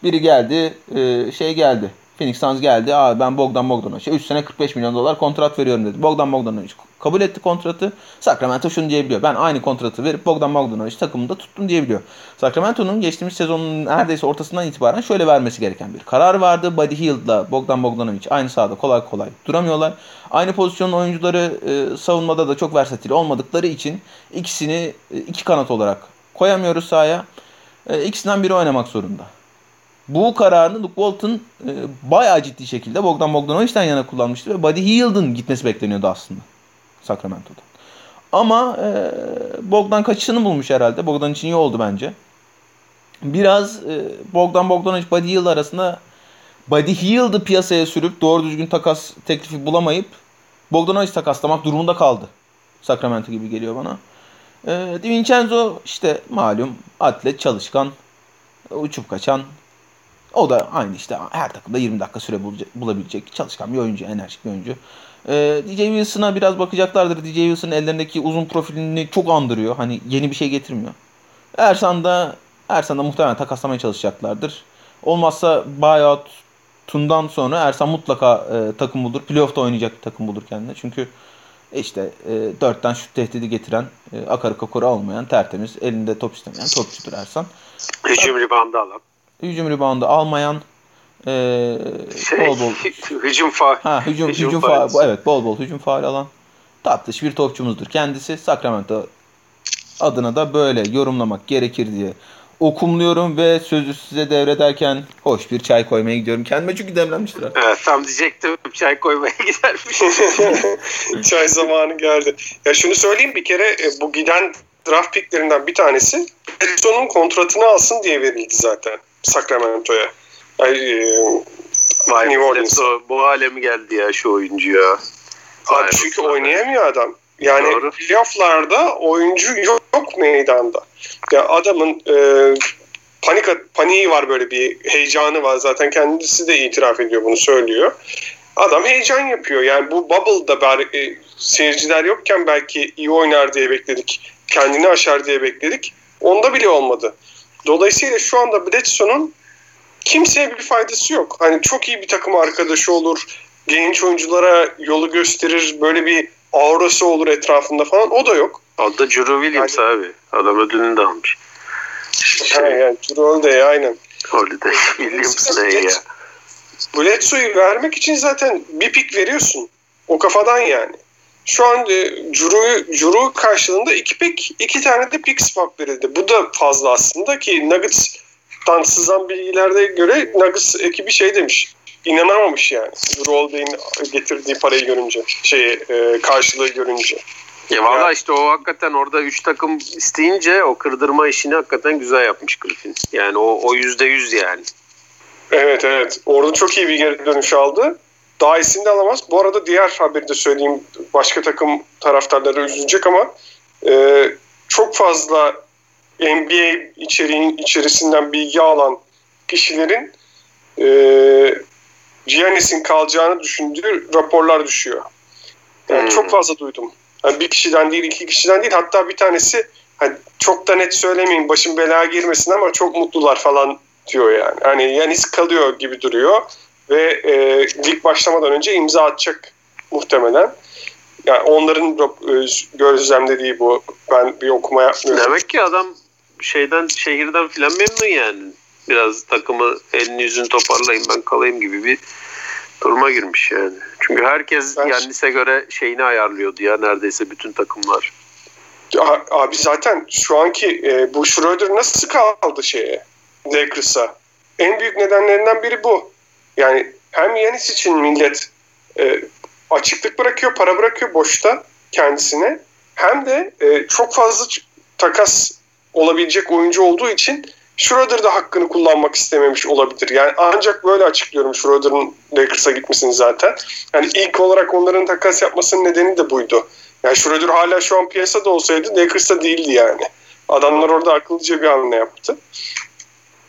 Biri geldi. E, şey geldi. Phoenix Suns geldi. Aa ben Bogdan Bogdanovic'e 3 sene 45 milyon dolar kontrat veriyorum dedi. Bogdan Bogdanovic kabul etti kontratı. Sacramento şunu diyebiliyor. Ben aynı kontratı verip Bogdan Bogdanovic takımında tuttum diyebiliyor. Sacramento'nun geçtiğimiz sezonun neredeyse ortasından itibaren şöyle vermesi gereken bir karar vardı. Buddy Hield'la Bogdan Bogdanovic aynı sahada kolay kolay duramıyorlar. Aynı pozisyonun oyuncuları e, savunmada da çok versatil olmadıkları için ikisini e, iki kanat olarak koyamıyoruz sahaya. E, ikisinden biri oynamak zorunda. Bu kararını Luke Walton e, bayağı ciddi şekilde Bogdan Bogdanovic'den yana kullanmıştı ve Buddy Hield'ın gitmesi bekleniyordu aslında Sacramento'dan. Ama e, Bogdan kaçışını bulmuş herhalde. Bogdan için iyi oldu bence. Biraz e, Bogdan Bogdanovic Buddy Hield arasında Buddy Hield'ı piyasaya sürüp doğru düzgün takas teklifi bulamayıp Bogdanovic takaslamak durumunda kaldı. Sacramento gibi geliyor bana. E, DiVincenzo işte malum atlet, çalışkan, uçup kaçan. O da aynı işte her takımda 20 dakika süre bulabilecek çalışkan bir oyuncu, enerjik bir oyuncu. Ee, DJ Wilson'a biraz bakacaklardır. DJ Wilson'ın ellerindeki uzun profilini çok andırıyor. Hani yeni bir şey getirmiyor. Ersan da Ersan da muhtemelen takaslamaya çalışacaklardır. Olmazsa buyout'undan sonra Ersan mutlaka e, takım bulur. Playoff'ta oynayacak bir takım bulur kendine. Çünkü işte e, dörtten şut tehdidi getiren, e, akarı kakora olmayan, tertemiz, elinde top istemeyen topçudur Ersan. Hücum ribandı alan. Hücum reboundu almayan, e, Şey, bol bol hücum faal. Ha hücum Hücum hücum, faal. faal. Evet bol bol hücum faal alan tatlış bir topçumuzdur. Kendisi Sacramento adına da böyle yorumlamak gerekir diye okumluyorum ve sözü size devrederken hoş bir çay koymaya gidiyorum. Kendime çünkü demlenmiştir. ha. Evet, tam diyecektim çay koymaya gidermiş. Çay zamanı geldi. Ya şunu söyleyeyim bir kere e, bu giden draft picklerinden bir tanesi Bledsoe'nun kontratını alsın diye verildi zaten Sacramento'ya. Ay, e, Vay New Orleans. Bledsoe, bu hale mi geldi ya şu oyuncu ya? Vay Abi çünkü be. oynayamıyor adam. Yani Doğru. playofflarda oyuncu yok, yok meydanda. Ya adamın e, panik paniği var böyle bir heyecanı var. Zaten kendisi de itiraf ediyor bunu söylüyor. Adam heyecan yapıyor. Yani bu Bubble'da bari, e, seyirciler yokken belki iyi oynar diye bekledik. Kendini aşar diye bekledik. Onda bile olmadı. Dolayısıyla şu anda Bledsoe'nun kimseye bir faydası yok. Hani çok iyi bir takım arkadaşı olur. Genç oyunculara yolu gösterir. Böyle bir aurası olur etrafında falan. O da yok. O da Drew Williams abi. Adam ödülünü de almış. Ha, yani Holiday aynen. Holiday Williams ne ya? Bledsoe'yu vermek için zaten bir pik veriyorsun. O kafadan yani. Şu an e, Drew karşılığında iki pik, iki tane de pick swap verildi. Bu da fazla aslında ki Nuggets'tan sızan bilgilerde göre Nuggets ekibi şey demiş. İnanamamış yani. Drew Holiday'in getirdiği parayı görünce. Şey, e, karşılığı görünce. Ya valla Ya. işte o hakikaten orada 3 takım isteyince o kırdırma işini hakikaten güzel yapmış Griffin. Yani o o yüzde yüz yani. Evet evet. Orada çok iyi bir geri dönüş aldı. Daha iyisini de alamaz. Bu arada diğer haberi de söyleyeyim. Başka takım taraftarları üzülecek ama e, çok fazla NBA içeriğin içerisinden bilgi alan kişilerin e, Giannis'in kalacağını düşündüğü raporlar düşüyor. Yani Hmm. çok fazla duydum. Yani bir kişiden değil, iki kişiden değil. Hatta bir tanesi hani çok da net söylemeyin başım belaya girmesin ama çok mutlular falan diyor yani. Hani Yanis kalıyor gibi duruyor ve e, lig başlamadan önce imza atacak muhtemelen. Yani onların e, gözlemlediği bu. Ben bir okuma yapmıyorum. Demek ki adam şeyden şehirden filan memnun yani. Biraz takımı elini yüzünü toparlayayım ben kalayım gibi bir duruma girmiş yani. Çünkü herkes Ben- Yannis'e göre şeyini ayarlıyordu ya neredeyse bütün takımlar. Abi zaten şu anki e, bu Schroeder nasıl kaldı şeye? Lakers'a. en büyük nedenlerinden biri bu. Yani hem Yanis için millet e, açıklık bırakıyor, para bırakıyor boşta kendisine. Hem de e, çok fazla takas olabilecek oyuncu olduğu için Schroeder da hakkını kullanmak istememiş olabilir. Yani ancak böyle açıklıyorum Schroeder'ın Lakers'a gitmesini zaten. Yani ilk olarak onların takas yapmasının nedeni de buydu. Yani Schroeder hala şu an piyasada olsaydı Lakers'ta değildi yani. Adamlar orada akıllıca bir hamle yaptı.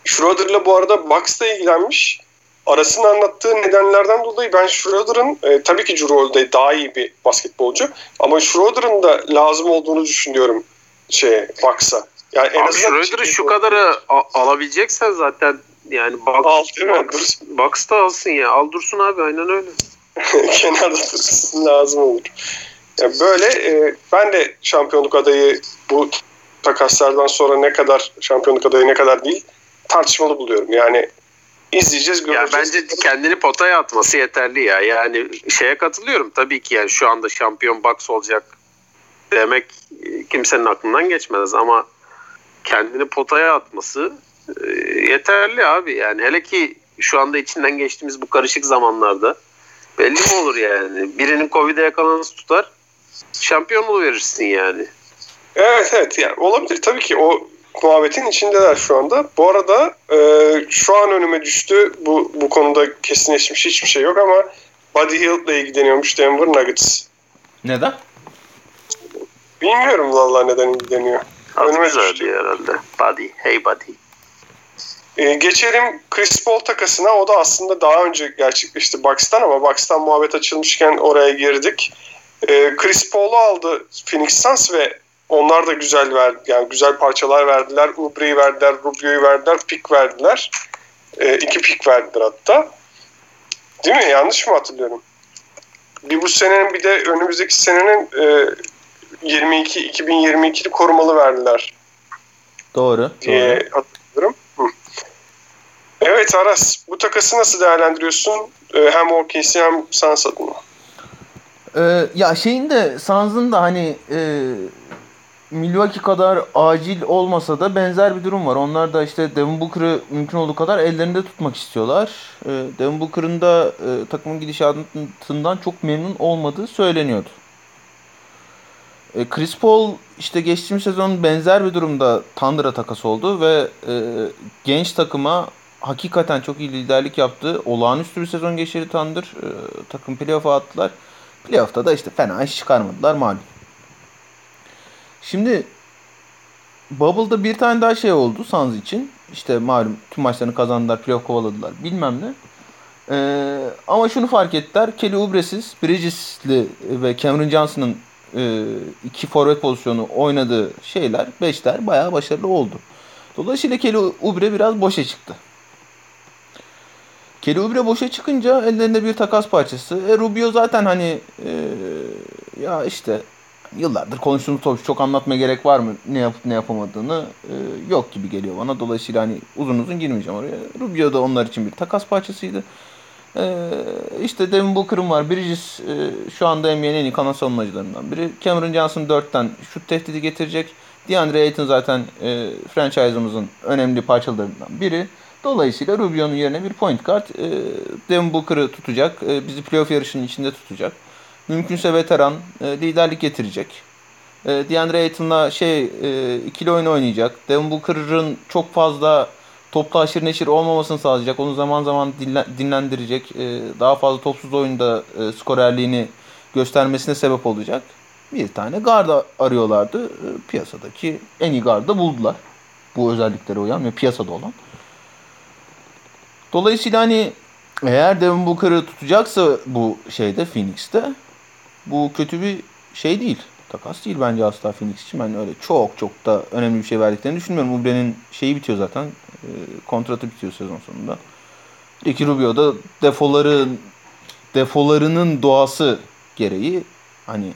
Schroeder'la bu arada Bucks da ilgilenmiş. Arasını anlattığı nedenlerden dolayı ben Schroeder'ın e, tabii ki Drew daha iyi bir basketbolcu ama Schroeder'ın da lazım olduğunu düşünüyorum şey Bucks'a. Yani en Abi Schroeder'ı şu kadarı alabileceksen zaten yani Bucks, Al, Bucks, Bucks da alsın ya. Al dursun abi aynen öyle. Kenarda dursun lazım olur. Yani böyle e, ben de şampiyonluk adayı bu takaslardan sonra ne kadar şampiyonluk adayı ne kadar değil tartışmalı buluyorum. Yani izleyeceğiz göreceğiz. Ya bence kendini potaya atması yeterli ya. Yani şeye katılıyorum tabii ki yani şu anda şampiyon box olacak demek kimsenin aklından geçmez ama kendini potaya atması e, yeterli abi. Yani hele ki şu anda içinden geçtiğimiz bu karışık zamanlarda belli mi olur yani? Birinin Covid'e yakalanırsa tutar şampiyon verirsin yani. Evet evet yani olabilir tabii ki o muhabbetin içindeler şu anda. Bu arada e, şu an önüme düştü. Bu bu konuda kesinleşmiş hiçbir şey yok ama Buddy Hield ile ilgileniyormuş Denver Nuggets. Neden? Bilmiyorum vallahi neden ilgileniyor. Adı önüme düştü. herhalde. Buddy. Hey Buddy. Ee, geçelim Chris Paul takasına. O da aslında daha önce gerçekleşti Bucks'tan ama Bucks'tan muhabbet açılmışken oraya girdik. Ee, Chris Paul'u aldı Phoenix Suns ve onlar da güzel verdi. Yani güzel parçalar verdiler. Ubre'yi verdiler, Rubio'yu verdiler, pick verdiler. E, iki pick verdiler hatta. Değil mi? Yanlış mı hatırlıyorum? Bir bu senenin bir de önümüzdeki senenin e, 22 2022'li korumalı verdiler. Doğru. Diye doğru. hatırlıyorum. Hı. Evet Aras, bu takası nasıl değerlendiriyorsun? Ee, hem OKC hem Suns adına. Ee, ya şeyin de Suns'ın da hani e, Milwaukee kadar acil olmasa da benzer bir durum var. Onlar da işte Devin Booker'ı mümkün olduğu kadar ellerinde tutmak istiyorlar. E, Devin Booker'ın da e, takımın gidişatından çok memnun olmadığı söyleniyordu. E, Chris Paul işte geçtiğimiz sezon benzer bir durumda Thunder'a takas oldu ve e, genç takıma hakikaten çok iyi liderlik yaptı. Olağanüstü bir sezon geçirdi Thunder. E, takım playoff'a attılar. Playoff'ta da işte fena iş çıkarmadılar malum. Şimdi Bubble'da bir tane daha şey oldu Suns için. İşte malum tüm maçlarını kazandılar, playoff kovaladılar bilmem ne. Ee, ama şunu fark ettiler. Kelly Oubre'siz, Bridges'li ve Cameron Johnson'ın e, iki forvet pozisyonu oynadığı şeyler, beşler bayağı başarılı oldu. Dolayısıyla Kelly Oubre biraz boşa çıktı. Kelly Oubre boşa çıkınca ellerinde bir takas parçası. E, Rubio zaten hani e, ya işte yıllardır konuştuğumuz topçu çok anlatmaya gerek var mı ne yapıp ne yapamadığını e, yok gibi geliyor bana. Dolayısıyla hani uzun uzun girmeyeceğim oraya. Rubio da onlar için bir takas parçasıydı. E, işte Devin Booker'ın var. Bridges e, şu anda NBA'nin en iyi kanat savunmacılarından biri. Cameron Johnson 4'ten şut tehdidi getirecek. DeAndre Ayton zaten e, franchise'ımızın önemli parçalarından biri. Dolayısıyla Rubio'nun yerine bir point guard e, Devin Booker'ı tutacak. E, bizi playoff yarışının içinde tutacak. Mümkünse veteran e, liderlik getirecek. E, DeAndre Ayton'la şey e, ikili oyun oynayacak. Devin Booker'ın çok fazla topla aşırı neşir olmamasını sağlayacak. Onu zaman zaman dinlendirecek. E, daha fazla topsuz oyunda e, skorerliğini göstermesine sebep olacak. Bir tane garda arıyorlardı. E, piyasadaki en iyi garda buldular. Bu özelliklere uyan ve piyasada olan. Dolayısıyla hani eğer Devin Booker'ı tutacaksa bu şeyde Phoenix'te bu kötü bir şey değil. Takas değil bence asla Phoenix için. Ben öyle çok çok da önemli bir şey verdiklerini düşünmüyorum. Ubre'nin şeyi bitiyor zaten. E, kontratı bitiyor sezon sonunda. Ricky Rubio da defoların defolarının doğası gereği hani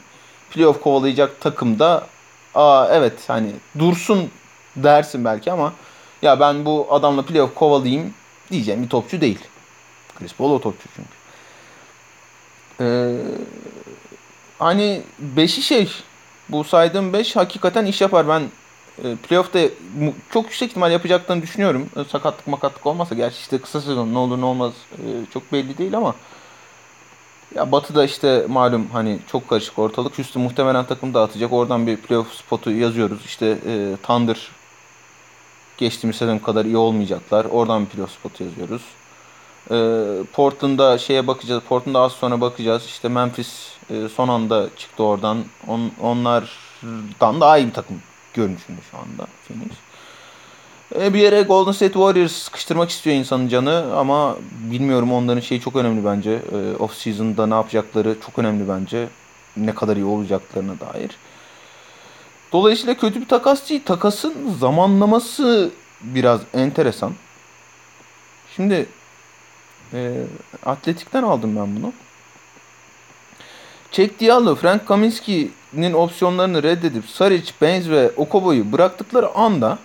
playoff kovalayacak takımda aa evet hani dursun dersin belki ama ya ben bu adamla playoff kovalayayım diyeceğim bir topçu değil. Chris Paul o topçu çünkü. Ee, hani beşi şey bu saydığım beş hakikaten iş yapar. Ben e, playoff'ta çok yüksek ihtimal yapacaklarını düşünüyorum. E, sakatlık makatlık olmasa gerçi işte kısa sezon ne olur ne olmaz e, çok belli değil ama ya Batı'da işte malum hani çok karışık ortalık. Houston muhtemelen takım dağıtacak. Oradan bir playoff spotu yazıyoruz. İşte e, Thunder geçtiğimiz sezon kadar iyi olmayacaklar. Oradan bir playoff spotu yazıyoruz. E, Portland'da şeye bakacağız. Portland'da az sonra bakacağız. İşte Memphis e, son anda çıktı oradan. On, onlardan daha iyi bir takım görünüşünde şu anda Phoenix. E, bir yere Golden State Warriors sıkıştırmak istiyor insanın canı ama bilmiyorum onların şeyi çok önemli bence. E, off season'da ne yapacakları çok önemli bence. Ne kadar iyi olacaklarına dair. Dolayısıyla kötü bir takas değil. Takasın zamanlaması biraz enteresan. Şimdi e, Atletik'ten aldım ben bunu. Çek Diallo, Frank Kaminsky'nin opsiyonlarını reddedip Saric, Baines ve Okobo'yu bıraktıkları anda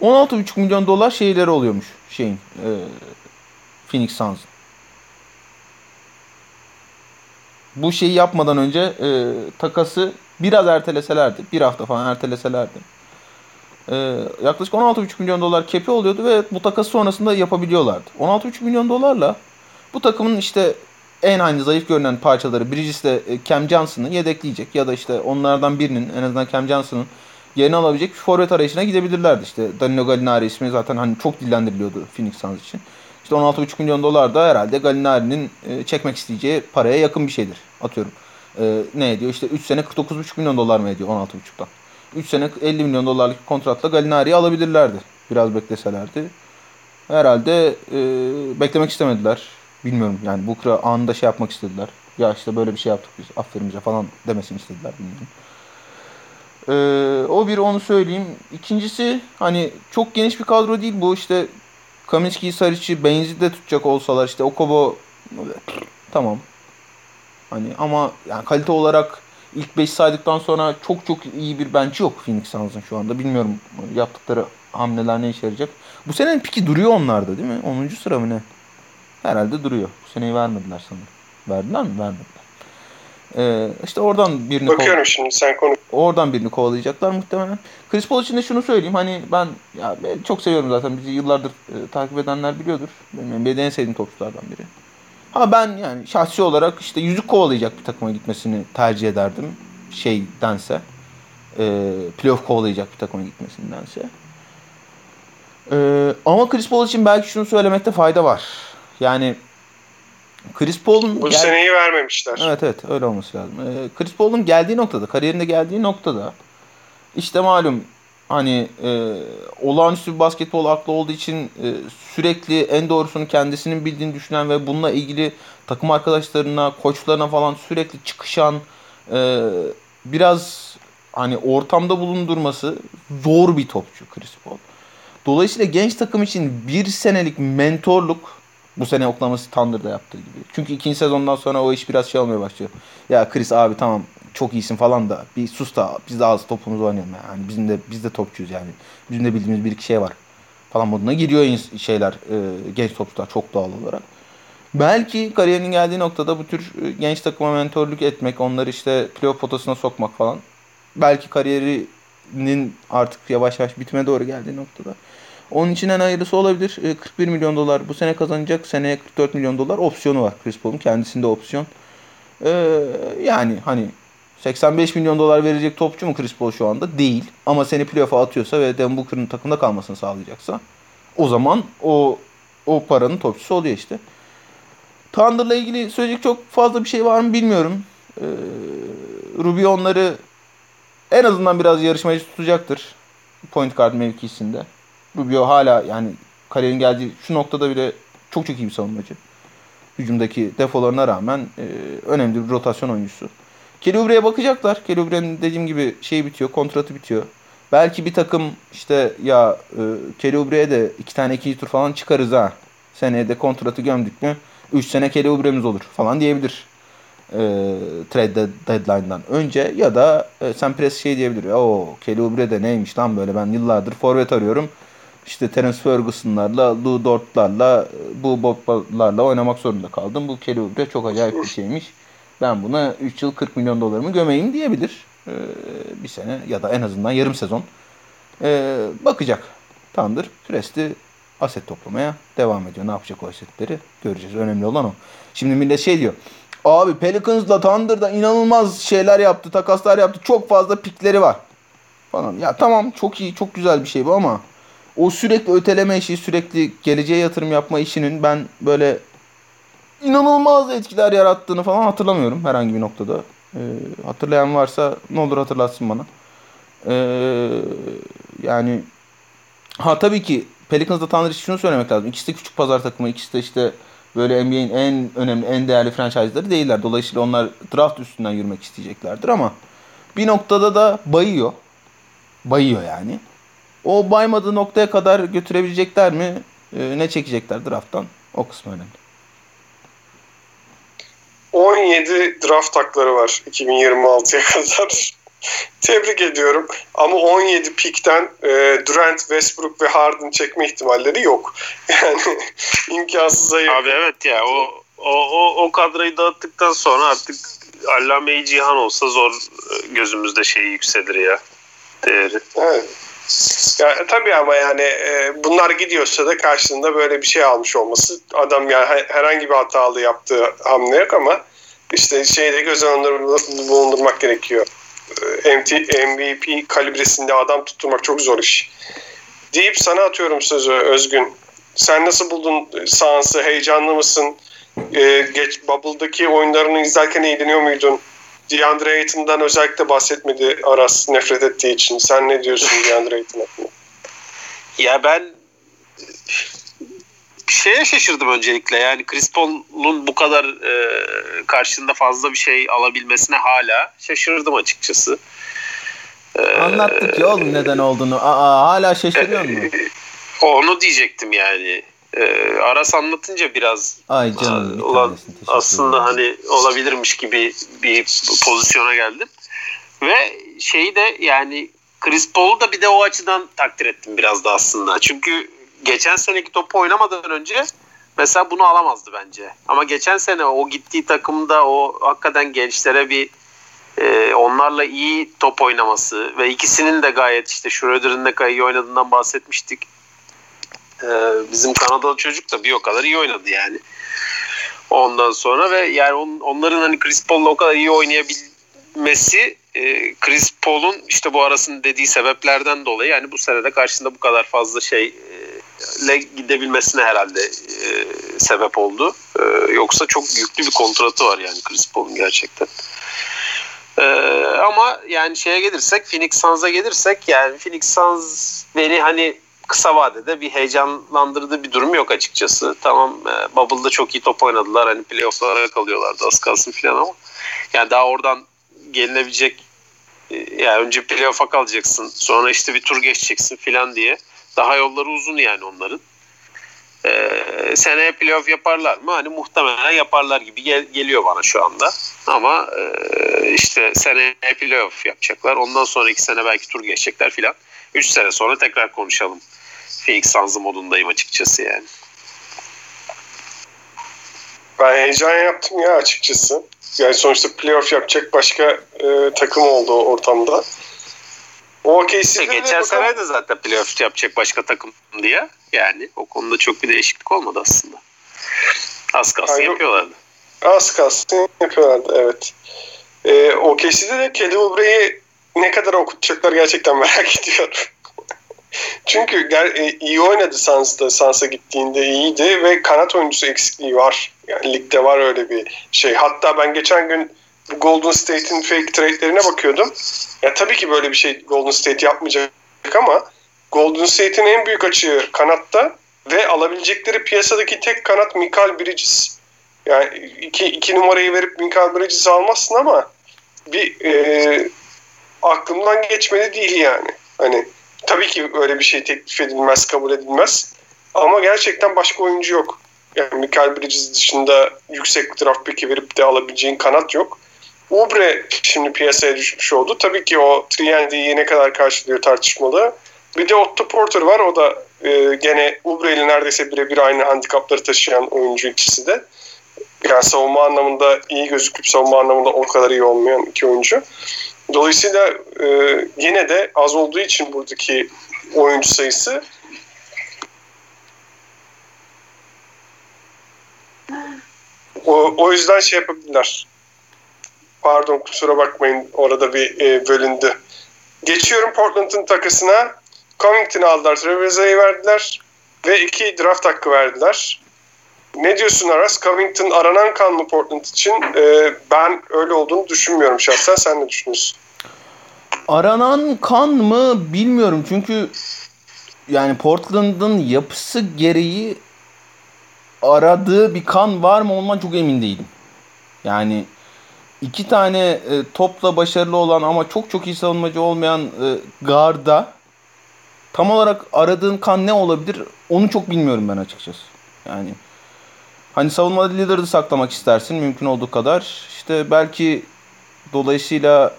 16,5 milyon dolar şeyleri oluyormuş şeyin e, Phoenix Suns. Bu şeyi yapmadan önce e, takası biraz erteleselerdi. Bir hafta falan erteleselerdi. E, yaklaşık 16,5 milyon dolar kepi oluyordu ve bu takas sonrasında yapabiliyorlardı. 16,5 milyon dolarla bu takımın işte en aynı zayıf görünen parçaları Bridges ile e, Cam Johnson'ı yedekleyecek ya da işte onlardan birinin en azından Cam Johnson'ın yerini alabilecek bir forvet arayışına gidebilirlerdi. İşte Danilo Gallinari ismi zaten hani çok dillendiriliyordu Phoenix Suns için. İşte 16,5 milyon dolar da herhalde Gallinari'nin e, çekmek isteyeceği paraya yakın bir şeydir. Atıyorum. E, ne ediyor? İşte 3 sene 49,5 milyon dolar mı ediyor 16,5'tan? 3 sene 50 milyon dolarlık kontratla Gallinari'yi alabilirlerdi. Biraz bekleselerdi. Herhalde e, beklemek istemediler. Bilmiyorum yani Booker'a anında şey yapmak istediler. Ya işte böyle bir şey yaptık biz aferin bize falan demesini istediler bilmiyorum. Ee, o bir onu söyleyeyim. İkincisi hani çok geniş bir kadro değil bu işte Kaminski'yi Saric'i Benz'i de tutacak olsalar işte Okobo tamam. Hani ama yani kalite olarak ilk 5 saydıktan sonra çok çok iyi bir bench yok Phoenix Suns'ın şu anda. Bilmiyorum yaptıkları hamleler ne işe yarayacak. Bu senenin piki duruyor onlarda değil mi? 10. sıra mı ne? Herhalde duruyor. Bu seneyi vermediler sanırım. Verdiler mi? Vermediler. Ee, işte oradan birini Bakıyorum şimdi sen konu. Oradan birini kovalayacaklar muhtemelen. Chris Paul için de şunu söyleyeyim. Hani ben ya ben çok seviyorum zaten. Bizi yıllardır e, takip edenler biliyordur. Benim NBA'de en sevdiğim topçulardan biri. Ama ben yani şahsi olarak işte yüzük kovalayacak bir takıma gitmesini tercih ederdim. Şeydense. E, playoff kovalayacak bir takıma gitmesindense. E, ama Chris Paul için belki şunu söylemekte fayda var. Yani Chris Paul'un Bu gel- seneyi vermemişler. Evet evet öyle olması lazım. Ee, Chris Paul'un geldiği noktada, kariyerinde geldiği noktada işte malum hani e, olağanüstü bir basketbol aklı olduğu için e, sürekli en doğrusunu kendisinin bildiğini düşünen ve bununla ilgili takım arkadaşlarına, koçlarına falan sürekli çıkışan e, biraz hani ortamda bulundurması zor bir topçu Chris Paul. Dolayısıyla genç takım için bir senelik mentorluk bu sene Oklahoma City Thunder'da yaptığı gibi. Çünkü ikinci sezondan sonra o iş biraz şey olmaya başlıyor. Ya Chris abi tamam çok iyisin falan da bir sus da biz de az topumuzu oynayalım yani. Bizim de biz de topçuyuz yani. Bizim de bildiğimiz bir iki şey var falan moduna giriyor şeyler e, genç topçular çok doğal olarak. Belki kariyerinin geldiği noktada bu tür e, genç takıma mentorluk etmek, onları işte playoff potasına sokmak falan. Belki kariyerinin artık yavaş yavaş bitime doğru geldiği noktada. Onun için en hayırlısı olabilir. E, 41 milyon dolar bu sene kazanacak. Seneye 44 milyon dolar opsiyonu var Chris Paul'un. Kendisinde opsiyon. E, yani hani 85 milyon dolar verecek topçu mu Chris Paul şu anda? Değil. Ama seni playoff'a atıyorsa ve Devin Booker'ın takımda kalmasını sağlayacaksa o zaman o o paranın topçusu oluyor işte. Thunder'la ilgili söyleyecek çok fazla bir şey var mı bilmiyorum. Ee, Rubio onları en azından biraz yarışmacı tutacaktır. Point guard mevkisinde. Rubio hala yani kariyerin geldiği şu noktada bile çok çok iyi bir savunmacı. Hücumdaki defolarına rağmen e, önemli bir rotasyon oyuncusu. Kelly Oubre'ye bakacaklar. Kelly Oubre'nin dediğim gibi şey bitiyor, kontratı bitiyor. Belki bir takım işte ya e, Kelly Oubre'ye de iki tane ikinci tur falan çıkarız ha. Seneye de kontratı gömdük mü 3 sene Kelly Oubre'miz olur falan diyebilir. E, trade deadline'dan önce ya da e, Sam Press şey diyebilir. O Kelly Oubre de neymiş lan böyle ben yıllardır forvet arıyorum. İşte Terence Ferguson'larla, Lou Dort'larla, bu Bob'larla oynamak zorunda kaldım. Bu Kelly Oubre çok acayip bir şeymiş. Ben buna 3 yıl 40 milyon dolarımı gömeyim diyebilir. Ee, bir sene ya da en azından yarım sezon Ee, bakacak. Thunder Presti aset toplamaya devam ediyor. Ne yapacak o asetleri göreceğiz. Önemli olan o. Şimdi millet şey diyor. Abi Pelicans'la Thunder'da inanılmaz şeyler yaptı. Takaslar yaptı. Çok fazla pikleri var. Falan. Ya tamam çok iyi çok güzel bir şey bu ama o sürekli öteleme işi sürekli geleceğe yatırım yapma işinin ben böyle inanılmaz etkiler yarattığını falan hatırlamıyorum herhangi bir noktada. Ee, hatırlayan varsa ne olur hatırlatsın bana. Ee, yani ha tabii ki Pelicans'da Thunder için şunu söylemek lazım. İkisi de küçük pazar takımı. ikisi de işte böyle NBA'in en önemli, en değerli franchise'ları değiller. Dolayısıyla onlar draft üstünden yürümek isteyeceklerdir ama bir noktada da bayıyor. Bayıyor yani. O baymadığı noktaya kadar götürebilecekler mi? Ee, ne çekecekler drafttan? O kısmı önemli. 17 draft hakları var 2026'ya kadar. Tebrik ediyorum. Ama 17 pikten e, Durant, Westbrook ve Harden çekme ihtimalleri yok. Yani imkansıza yakın. Abi evet ya o o, o, o kadroyu dağıttıktan sonra artık Allame-i Cihan olsa zor e, gözümüzde şey yükselir ya değeri. Evet. Ya, tabii ama yani e, bunlar gidiyorsa da karşılığında böyle bir şey almış olması adam yani herhangi bir hatalı yaptığı hamle yok ama işte şeyde göz önünde bulundurmak gerekiyor. E, MVP kalibresinde adam tutturmak çok zor iş. Deyip sana atıyorum sözü Özgün. Sen nasıl buldun seansı? Heyecanlı mısın? Ee, geç, Bubble'daki oyunlarını izlerken eğleniyor muydun? DeAndre Ayton'dan özellikle bahsetmedi Aras nefret ettiği için. Sen ne diyorsun DeAndre Ayton hakkında? Ya ben bir şeye şaşırdım öncelikle. Yani Chris Paul'un bu kadar e, karşında fazla bir şey alabilmesine hala şaşırdım açıkçası. Ee, Anlattık ya oğlum neden olduğunu. Aa, hala şaşırıyor mu? Onu diyecektim yani. Ee, Aras anlatınca biraz Ay canım, ulan, aslında hani olabilirmiş gibi bir pozisyona geldim. Ve şeyi de yani Chris Paul'u da bir de o açıdan takdir ettim biraz da aslında. Çünkü geçen seneki topu oynamadan önce mesela bunu alamazdı bence. Ama geçen sene o gittiği takımda o hakikaten gençlere bir e, onlarla iyi top oynaması ve ikisinin de gayet işte Schroeder'ın ne iyi oynadığından bahsetmiştik. E, bizim Kanadalı çocuk da bir o kadar iyi oynadı yani. Ondan sonra ve yani on, onların hani Chris Paul'la o kadar iyi oynayabilmesi e, Chris Paul'un işte bu arasının dediği sebeplerden dolayı yani bu senede karşısında bu kadar fazla şey e, gidebilmesine herhalde e, sebep oldu. E, yoksa çok yüklü bir kontratı var yani Chris Paul'un gerçekten. Ee, ama yani şeye gelirsek Phoenix Suns'a gelirsek yani Phoenix Suns beni hani kısa vadede bir heyecanlandırdığı bir durum yok açıkçası. Tamam e, Bubble'da çok iyi top oynadılar. Hani playoff'lara kalıyorlardı az kalsın filan ama yani daha oradan gelinebilecek e, yani önce playoff'a kalacaksın. Sonra işte bir tur geçeceksin filan diye. Daha yolları uzun yani onların. Ee, seneye playoff yaparlar mı? Hani muhtemelen yaparlar gibi gel- geliyor bana şu anda. Ama e, işte seneye playoff yapacaklar. Ondan sonraki sene belki tur geçecekler filan. 3 sene sonra tekrar konuşalım. Phoenix Suns'ı modundayım açıkçası yani. Ben heyecan yaptım ya açıkçası. Yani sonuçta playoff yapacak başka e, takım oldu ortamda. O OKC'de geçen sene de zaten playoff yapacak başka takım diye. Yani o konuda çok bir değişiklik olmadı aslında. Az kalsın Hayır, yapıyorlardı. Az kalsın yapıyorlardı evet. Ee, OKC'de de Kelly Oubre'yi ne kadar okutacaklar gerçekten merak ediyorum. Çünkü e, iyi oynadı Sans'ta. Sans'a gittiğinde iyiydi ve kanat oyuncusu eksikliği var. Yani ligde var öyle bir şey. Hatta ben geçen gün Golden State'in fake trade'lerine bakıyordum. Ya tabii ki böyle bir şey Golden State yapmayacak ama Golden State'in en büyük açığı kanatta ve alabilecekleri piyasadaki tek kanat Michael Bridges. Yani iki, iki numarayı verip Michael Bridges'i almazsın ama bir e, aklımdan geçmedi değil yani. Hani tabii ki öyle bir şey teklif edilmez, kabul edilmez. Ama gerçekten başka oyuncu yok. Yani Michael Bridges dışında yüksek draft pick'i verip de alabileceğin kanat yok. Ubre şimdi piyasaya düşmüş oldu. Tabii ki o 3 ne kadar karşılıyor tartışmalı. Bir de Otto Porter var. O da e, gene Ubre ile neredeyse birebir aynı handikapları taşıyan oyuncu ikisi de. Yani savunma anlamında iyi gözüküp savunma anlamında o kadar iyi olmayan iki oyuncu. Dolayısıyla e, yine de az olduğu için buradaki oyuncu sayısı o, o yüzden şey yapabilirler. Pardon kusura bakmayın orada bir e, bölündü. Geçiyorum Portland'ın takısına. Covington'ı aldılar. Treveza'yı verdiler. Ve iki draft hakkı verdiler. Ne diyorsun Aras? Covington aranan kan mı Portland için? Ee, ben öyle olduğunu düşünmüyorum şahsen. Sen ne düşünüyorsun? Aranan kan mı bilmiyorum. Çünkü yani Portland'ın yapısı gereği aradığı bir kan var mı ondan çok emin değilim. Yani iki tane e, topla başarılı olan ama çok çok iyi savunmacı olmayan e, garda tam olarak aradığın kan ne olabilir onu çok bilmiyorum ben açıkçası. Yani hani savunmada Lillard'ı saklamak istersin mümkün olduğu kadar. İşte belki dolayısıyla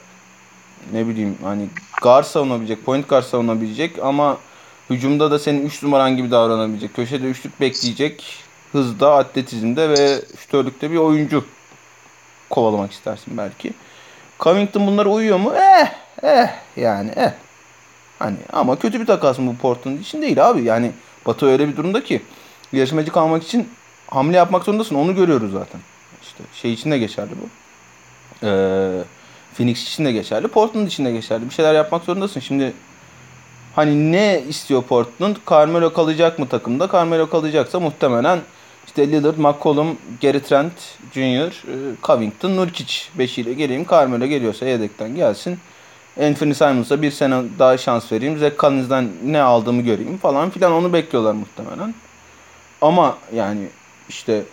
ne bileyim hani guard savunabilecek, point guard savunabilecek ama hücumda da senin 3 numaran gibi davranabilecek, köşede üçlük bekleyecek, hızda, atletizmde ve şütörlükte bir oyuncu kovalamak istersin belki. Covington bunlara uyuyor mu? Eh, eh yani eh. Hani ama kötü bir takas mı bu Portland için değil abi. Yani Batı öyle bir durumda ki yarışmacı kalmak için hamle yapmak zorundasın. Onu görüyoruz zaten. İşte şey için de geçerli bu. Ee, Phoenix için de geçerli. Portland için de geçerli. Bir şeyler yapmak zorundasın. Şimdi hani ne istiyor Portland? Carmelo kalacak mı takımda? Carmelo kalacaksa muhtemelen işte Lillard, McCollum, Gary Trent Jr., e, Covington, Nurkic beşiyle geleyim. Carmelo geliyorsa yedekten gelsin. Anthony Simons'a bir sene daha şans vereyim. Zach Collins'den ne aldığımı göreyim falan filan onu bekliyorlar muhtemelen. Ama yani işte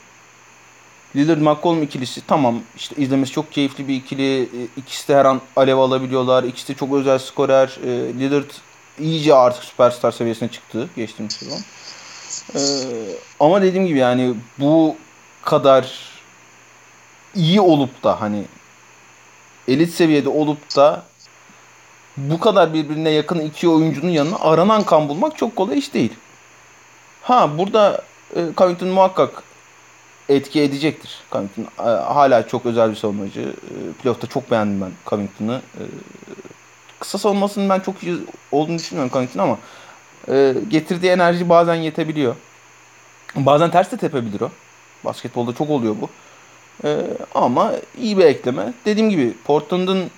Lillard McCollum ikilisi tamam işte izlemesi çok keyifli bir ikili. E, ikisi de her an alev alabiliyorlar. İkisi de çok özel skorer. E, Lillard iyice artık süperstar seviyesine çıktı geçtiğimiz sezon. Ee, ama dediğim gibi yani bu kadar iyi olup da hani elit seviyede olup da bu kadar birbirine yakın iki oyuncunun yanına aranan kan bulmak çok kolay iş değil. Ha burada e, Covington muhakkak etki edecektir. Covington e, hala çok özel bir savunmacı. E, playoff'ta çok beğendim ben Covington'ı. E, kısa savunmasının ben çok iyi olduğunu düşünmüyorum Covington ama e, getirdiği enerji bazen yetebiliyor. Bazen ters de tepebilir o. Basketbolda çok oluyor bu. E, ama iyi bir ekleme. Dediğim gibi Portland'ın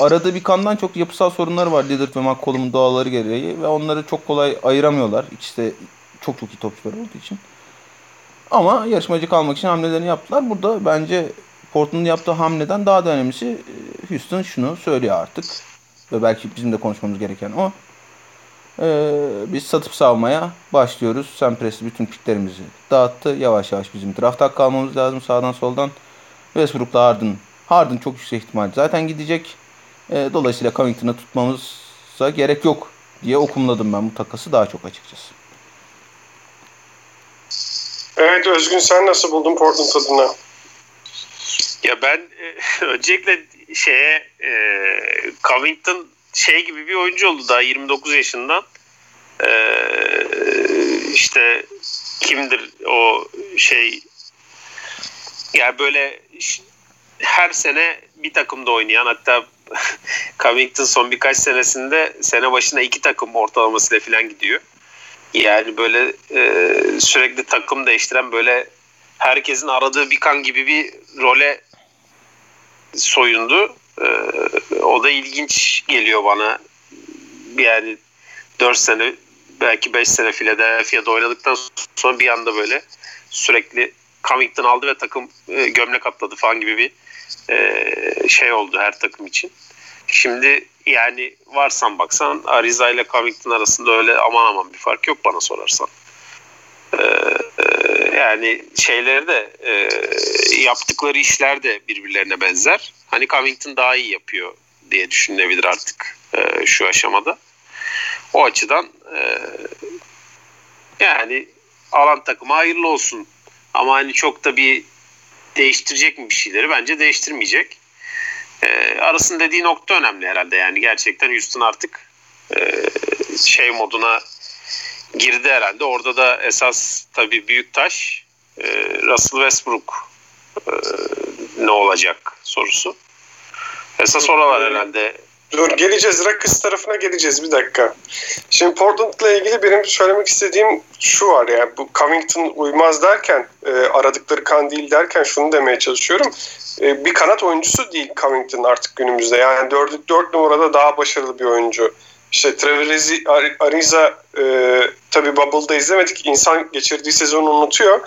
aradığı bir kandan çok yapısal sorunları var Lillard ve McCollum'un doğaları gereği ve onları çok kolay ayıramıyorlar. İkisi de çok çok iyi topçular olduğu için. Ama yarışmacı kalmak için hamlelerini yaptılar. Burada bence Portland'ın yaptığı hamleden daha da önemlisi e, Houston şunu söylüyor artık. Ve belki bizim de konuşmamız gereken o. Ee, biz satıp savmaya başlıyoruz. Sam Presti bütün piklerimizi dağıttı. Yavaş yavaş bizim draft hakkı almamız lazım sağdan soldan. Westbrook'la Harden. Harden çok yüksek ihtimal zaten gidecek. Ee, dolayısıyla Covington'ı tutmamıza gerek yok diye okumladım ben bu takası daha çok açıkçası. Evet Özgün sen nasıl buldun Portland adına? Ya ben e, öncelikle şeye e, Covington şey gibi bir oyuncu oldu daha 29 yaşından. Ee, işte kimdir o şey yani böyle her sene bir takımda oynayan hatta Covington son birkaç senesinde sene başına iki takım ortalamasıyla falan gidiyor. Yani böyle e, sürekli takım değiştiren böyle herkesin aradığı bir kan gibi bir role soyundu. E, o da ilginç geliyor bana. Yani 4 sene belki 5 sene Philadelphia'da oynadıktan sonra bir anda böyle sürekli Covington aldı ve takım e, gömlek atladı falan gibi bir e, şey oldu her takım için. Şimdi yani varsan baksan Ariza ile Covington arasında öyle aman aman bir fark yok bana sorarsan. Ee, e, yani şeyleri de e, yaptıkları işler de birbirlerine benzer. Hani Covington daha iyi yapıyor diye düşünülebilir artık e, şu aşamada. O açıdan e, yani alan takıma hayırlı olsun. Ama hani çok da bir değiştirecek mi bir şeyleri? Bence değiştirmeyecek. E, arasın dediği nokta önemli herhalde. Yani gerçekten Houston artık e, şey moduna girdi herhalde. Orada da esas tabii büyük taş e, Russell Westbrook e, ne olacak sorusu. Esas oralar herhalde. Dur geleceğiz. Rockets tarafına geleceğiz bir dakika. Şimdi Portland'la ilgili benim söylemek istediğim şu var ya. Bu Covington uymaz derken e, aradıkları kan değil derken şunu demeye çalışıyorum. E, bir kanat oyuncusu değil Covington artık günümüzde. Yani 4, 4 numarada daha başarılı bir oyuncu. İşte Trevor Ariza e, tabi Bubble'da izlemedik. İnsan geçirdiği sezonu unutuyor.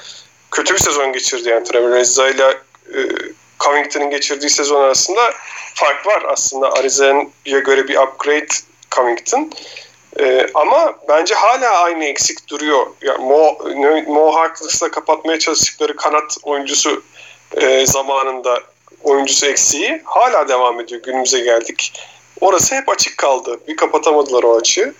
Kötü bir sezon geçirdi yani Trevor Ariza ile e, Covington'ın geçirdiği sezon arasında fark var aslında. Ariza'ya göre bir upgrade Covington. Ee, ama bence hala aynı eksik duruyor. Yani Mo, Mo Harkless'la kapatmaya çalıştıkları kanat oyuncusu e, zamanında oyuncusu eksiği hala devam ediyor. Günümüze geldik. Orası hep açık kaldı. Bir kapatamadılar o açığı.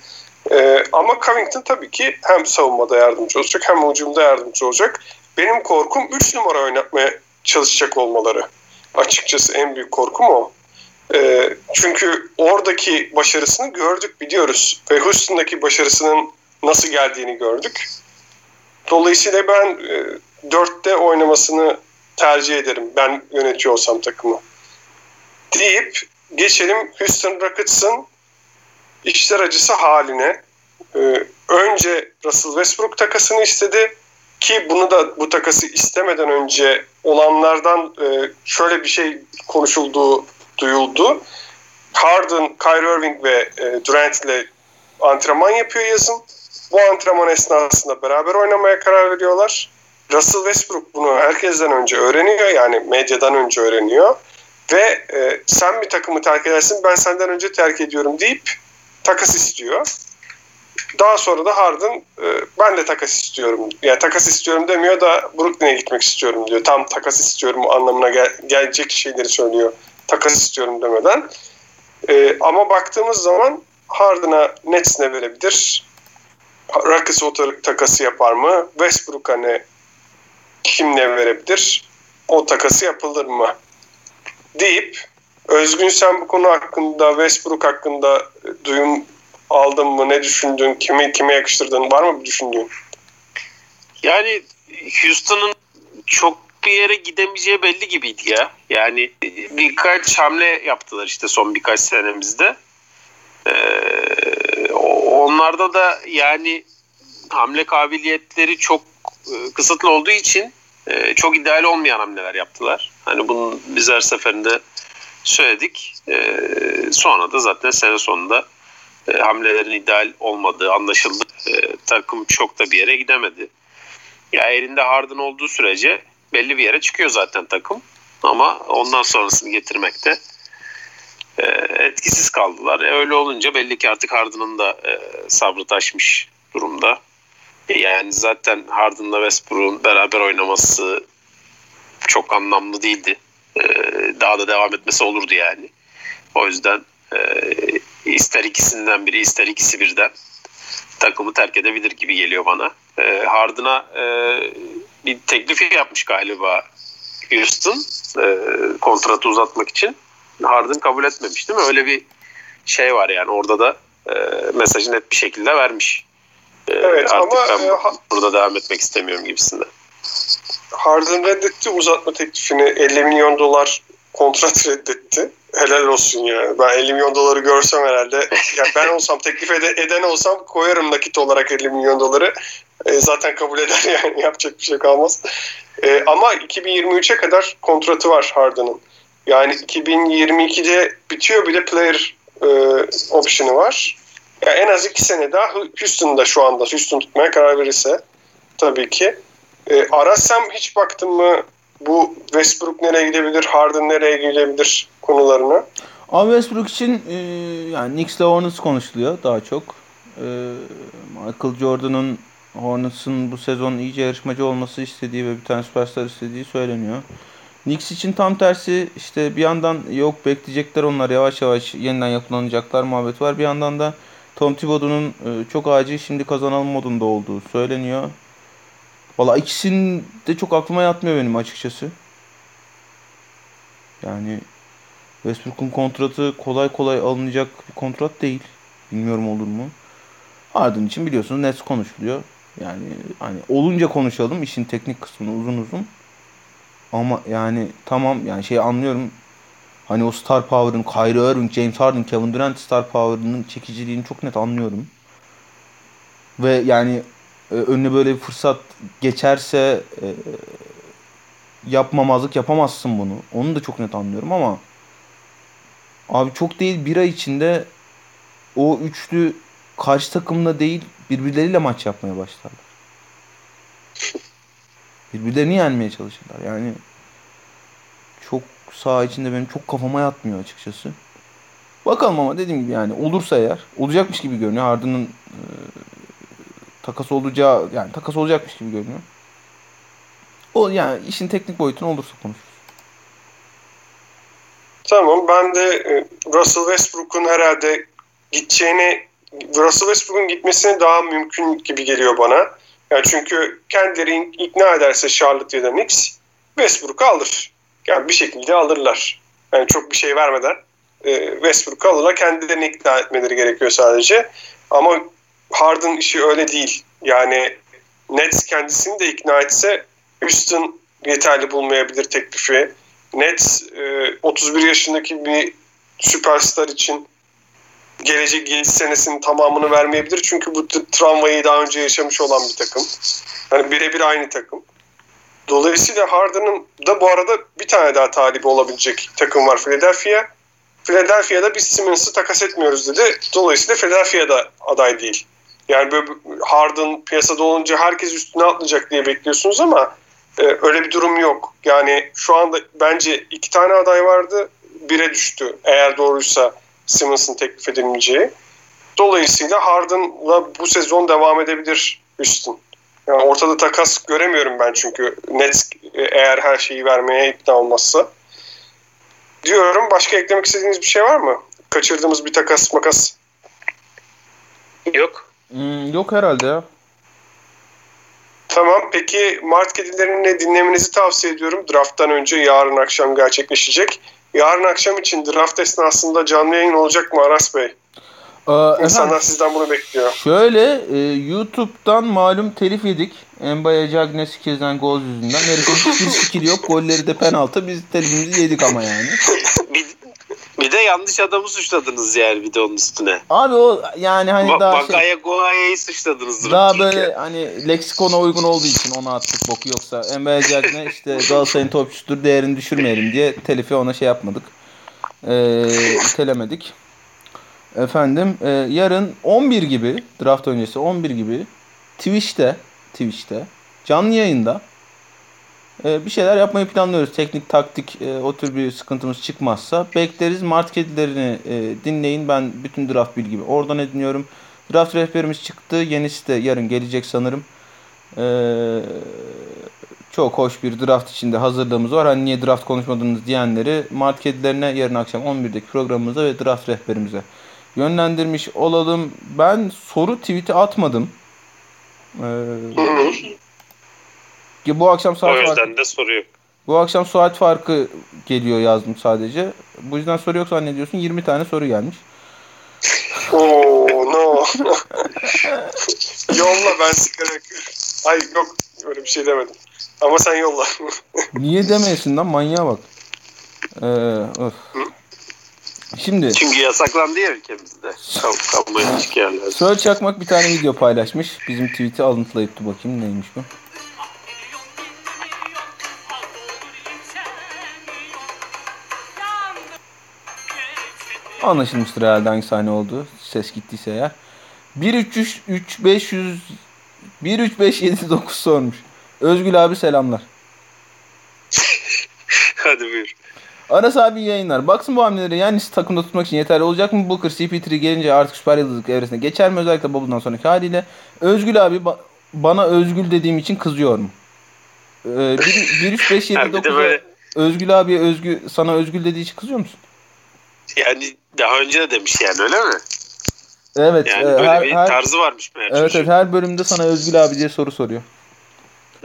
Ee, ama Covington tabii ki hem savunmada yardımcı olacak hem hücumda yardımcı olacak. Benim korkum 3 numara oynatmaya çalışacak olmaları. Açıkçası en büyük korkum o. E, çünkü oradaki başarısını gördük biliyoruz. Ve Houston'daki başarısının nasıl geldiğini gördük. Dolayısıyla ben e, dörtte oynamasını tercih ederim. Ben yönetiyor olsam takımı. Deyip geçelim Houston Rockets'ın işler acısı haline. Ee, önce Russell Westbrook takasını istedi ki bunu da bu takası istemeden önce olanlardan e, şöyle bir şey konuşulduğu duyuldu. Harden, Kyrie Irving ve e, Durant ile antrenman yapıyor yazın. Bu antrenman esnasında beraber oynamaya karar veriyorlar. Russell Westbrook bunu herkesten önce öğreniyor yani medyadan önce öğreniyor ve e, sen bir takımı terk edersin ben senden önce terk ediyorum deyip takas istiyor. Daha sonra da Harden e, ben de takas istiyorum. Yani takas istiyorum demiyor da Brooklyn'e gitmek istiyorum diyor. Tam takas istiyorum anlamına gel- gelecek şeyleri söylüyor. Takas istiyorum demeden. E, ama baktığımız zaman Harden'a Nets ne verebilir? Rockets o takası yapar mı? Westbrook'a ne kim ne verebilir? O takası yapılır mı? Deyip Özgün sen bu konu hakkında Westbrook hakkında duyum aldın mı? Ne düşündün? Kimi kime yakıştırdın? Var mı bir düşündüğün? Yani Houston'ın çok bir yere gidemeyeceği belli gibiydi ya. Yani birkaç hamle yaptılar işte son birkaç senemizde. Ee, onlarda da yani hamle kabiliyetleri çok e, kısıtlı olduğu için e, çok ideal olmayan hamleler yaptılar. Hani bunu biz her seferinde söyledik. E, sonra da zaten sene sonunda e, hamlelerin ideal olmadığı anlaşıldı. E, takım çok da bir yere gidemedi. Ya elinde Harden olduğu sürece belli bir yere çıkıyor zaten takım. Ama ondan sonrasını getirmekte e, etkisiz kaldılar. E, öyle olunca belli ki artık Harden'ın da sabrı taşmış durumda. Yani zaten Harden'la Westbrook'un beraber oynaması çok anlamlı değildi. E, daha da devam etmesi olurdu yani. O yüzden ister ikisinden biri ister ikisi birden takımı terk edebilir gibi geliyor bana. E, Harden'a e, bir teklif yapmış galiba Houston e, kontratı uzatmak için. Harden kabul etmemiş değil mi? Öyle bir şey var yani orada da e, mesajı net bir şekilde vermiş. E, evet artık ama ben e, burada devam etmek istemiyorum gibisinden. Harden reddetti uzatma teklifini 50 milyon dolar kontrat reddetti. Helal olsun yani. Ben 50 milyon doları görsem herhalde. Yani ben olsam teklif ede, eden olsam koyarım nakit olarak 50 milyon doları. E, zaten kabul eder yani yapacak bir şey kalmaz. E, ama 2023'e kadar kontratı var Harden'ın. Yani 2022'de bitiyor bir de player e, option'ı var. Yani en az iki sene daha Houston'da şu anda Houston tutmaya karar verirse tabii ki. E, Arasam hiç baktın mı bu Westbrook nereye gidebilir, Harden nereye gidebilir konularına? Abi Westbrook için e, yani Knicks'le Hornets konuşuluyor daha çok. E, Michael Jordan'ın Hornets'ın bu sezon iyice yarışmacı olması istediği ve bir tane süperstar istediği söyleniyor. Knicks için tam tersi işte bir yandan yok bekleyecekler onlar yavaş yavaş yeniden yapılanacaklar muhabbet var. Bir yandan da Tom Thibodeau'nun e, çok acil şimdi kazanalım modunda olduğu söyleniyor. Valla ikisinin de çok aklıma yatmıyor benim açıkçası. Yani Westbrook'un kontratı kolay kolay alınacak bir kontrat değil. Bilmiyorum olur mu. Harden için biliyorsunuz Nets konuşuluyor. Yani hani olunca konuşalım işin teknik kısmını uzun uzun. Ama yani tamam yani şey anlıyorum. Hani o star power'ın Kyrie Irving, James Harden, Kevin Durant star power'ının çekiciliğini çok net anlıyorum. Ve yani önüne böyle bir fırsat geçerse e, yapmamazlık yapamazsın bunu. Onu da çok net anlıyorum ama abi çok değil bir ay içinde o üçlü karşı takımla değil birbirleriyle maç yapmaya başlarlar. Birbirlerini yenmeye çalışırlar. Yani çok sağ içinde benim çok kafama yatmıyor açıkçası. Bakalım ama dediğim gibi yani olursa eğer olacakmış gibi görünüyor. Harden'ın e, takas olacağı yani takas olacakmış gibi görünüyor. O yani işin teknik boyutunu olursa konuşuruz. Tamam ben de e, Russell Westbrook'un herhalde gideceğini Russell Westbrook'un gitmesine daha mümkün gibi geliyor bana. Yani çünkü kendileri ikna ederse Charlotte ya da Knicks Westbrook'u alır. Yani bir şekilde alırlar. Yani çok bir şey vermeden e, Westbrook'u alırlar. Kendilerini ikna etmeleri gerekiyor sadece. Ama Harden işi öyle değil. Yani Nets kendisini de ikna etse Houston yeterli bulmayabilir teklifi. Nets e, 31 yaşındaki bir süperstar için gelecek 7 senesinin tamamını vermeyebilir. Çünkü bu travmayı daha önce yaşamış olan bir takım. Yani birebir aynı takım. Dolayısıyla Harden'ın da bu arada bir tane daha talibi olabilecek takım var Philadelphia. Philadelphia'da biz Simmons'ı takas etmiyoruz dedi. Dolayısıyla Philadelphia'da aday değil. Yani böyle Harden piyasada olunca herkes üstüne atlayacak diye bekliyorsunuz ama e, öyle bir durum yok. Yani şu anda bence iki tane aday vardı. Bire düştü eğer doğruysa Simmons'ın teklif edilmeyeceği. Dolayısıyla Harden'la bu sezon devam edebilir Houston. Yani ortada takas göremiyorum ben çünkü Nets eğer her şeyi vermeye ikna olmazsa. Diyorum başka eklemek istediğiniz bir şey var mı? Kaçırdığımız bir takas makas. Yok. Hmm, yok herhalde ya. Tamam peki Mart Kedilerini dinlemenizi tavsiye ediyorum. Draft'tan önce yarın akşam gerçekleşecek. Yarın akşam için draft esnasında canlı yayın olacak mı Aras Bey? Ee, İnsanlar efendim, sizden bunu bekliyor. şöyle e, YouTube'dan malum telif yedik. Mbaya Cagney kezden gol yüzünden. Herifin hiçbir fikir yok. Golleri de penaltı. Biz telifimizi yedik ama yani. Bir, de yanlış adamı suçladınız yani bir de onun üstüne. Abi o yani hani Ba- daha şey, Bagaya Goaya'yı suçladınız. daha böyle hani leksikona uygun olduğu için ona attık boku yoksa Mbaya Cagney işte Galatasaray'ın topçusudur değerini düşürmeyelim diye telifi ona şey yapmadık. Ee, itelemedik. Efendim e, yarın 11 gibi draft öncesi 11 gibi Twitch'te Twitch'te canlı yayında bir şeyler yapmayı planlıyoruz. Teknik, taktik e, o tür bir sıkıntımız çıkmazsa bekleriz. Mart kedilerini e, dinleyin. Ben bütün draft bilgimi oradan ediniyorum. Draft rehberimiz çıktı. Yenisi de yarın gelecek sanırım. E, çok hoş bir draft içinde hazırlığımız var. Hani niye draft konuşmadınız diyenleri Mart kedilerine yarın akşam 11'deki programımıza ve draft rehberimize yönlendirmiş olalım. Ben soru tweet'i atmadım. Ee, bu akşam O saat farkı, yüzden de soruyor. bu akşam saat farkı geliyor yazdım sadece. Bu yüzden soru yok zannediyorsun. 20 tane soru gelmiş. Oo no. yolla ben sigara yakıyorum. Ay yok öyle bir şey demedim. Ama sen yolla. Niye demeyesin lan manyağa bak. Ee, öf. Şimdi Çünkü yasaklandı ya ülkemizde. Kam kamu ilişki yerler. Söğüt Çakmak bir tane video paylaşmış. Bizim tweet'i alıntılayıp dur bakayım neymiş bu. Anlaşılmıştır herhalde hangi sahne oldu. Ses gittiyse eğer. 1 3 3 3 500 1 3 5 7 9 sormuş. Özgül abi selamlar. Hadi buyur. Aras abi yayınlar. Baksın bu hamleleri yani takımda tutmak için yeterli olacak mı? Booker, CP3 gelince artık süper yıldızlık evresine geçer mi? Özellikle Bubble'dan sonraki haliyle. Özgül abi ba- bana Özgül dediğim için kızıyor mu? Ee, 1 3 5 7 Ha, bir de 9 böyle- Özgül abiye Özgü sana Özgül dediği için kızıyor musun? Yani daha önce de demiş yani öyle mi? Evet. Yani e, böyle her, bir her, tarzı varmış meğer evet, evet çocuğun. her bölümde sana Özgül abi diye soru soruyor.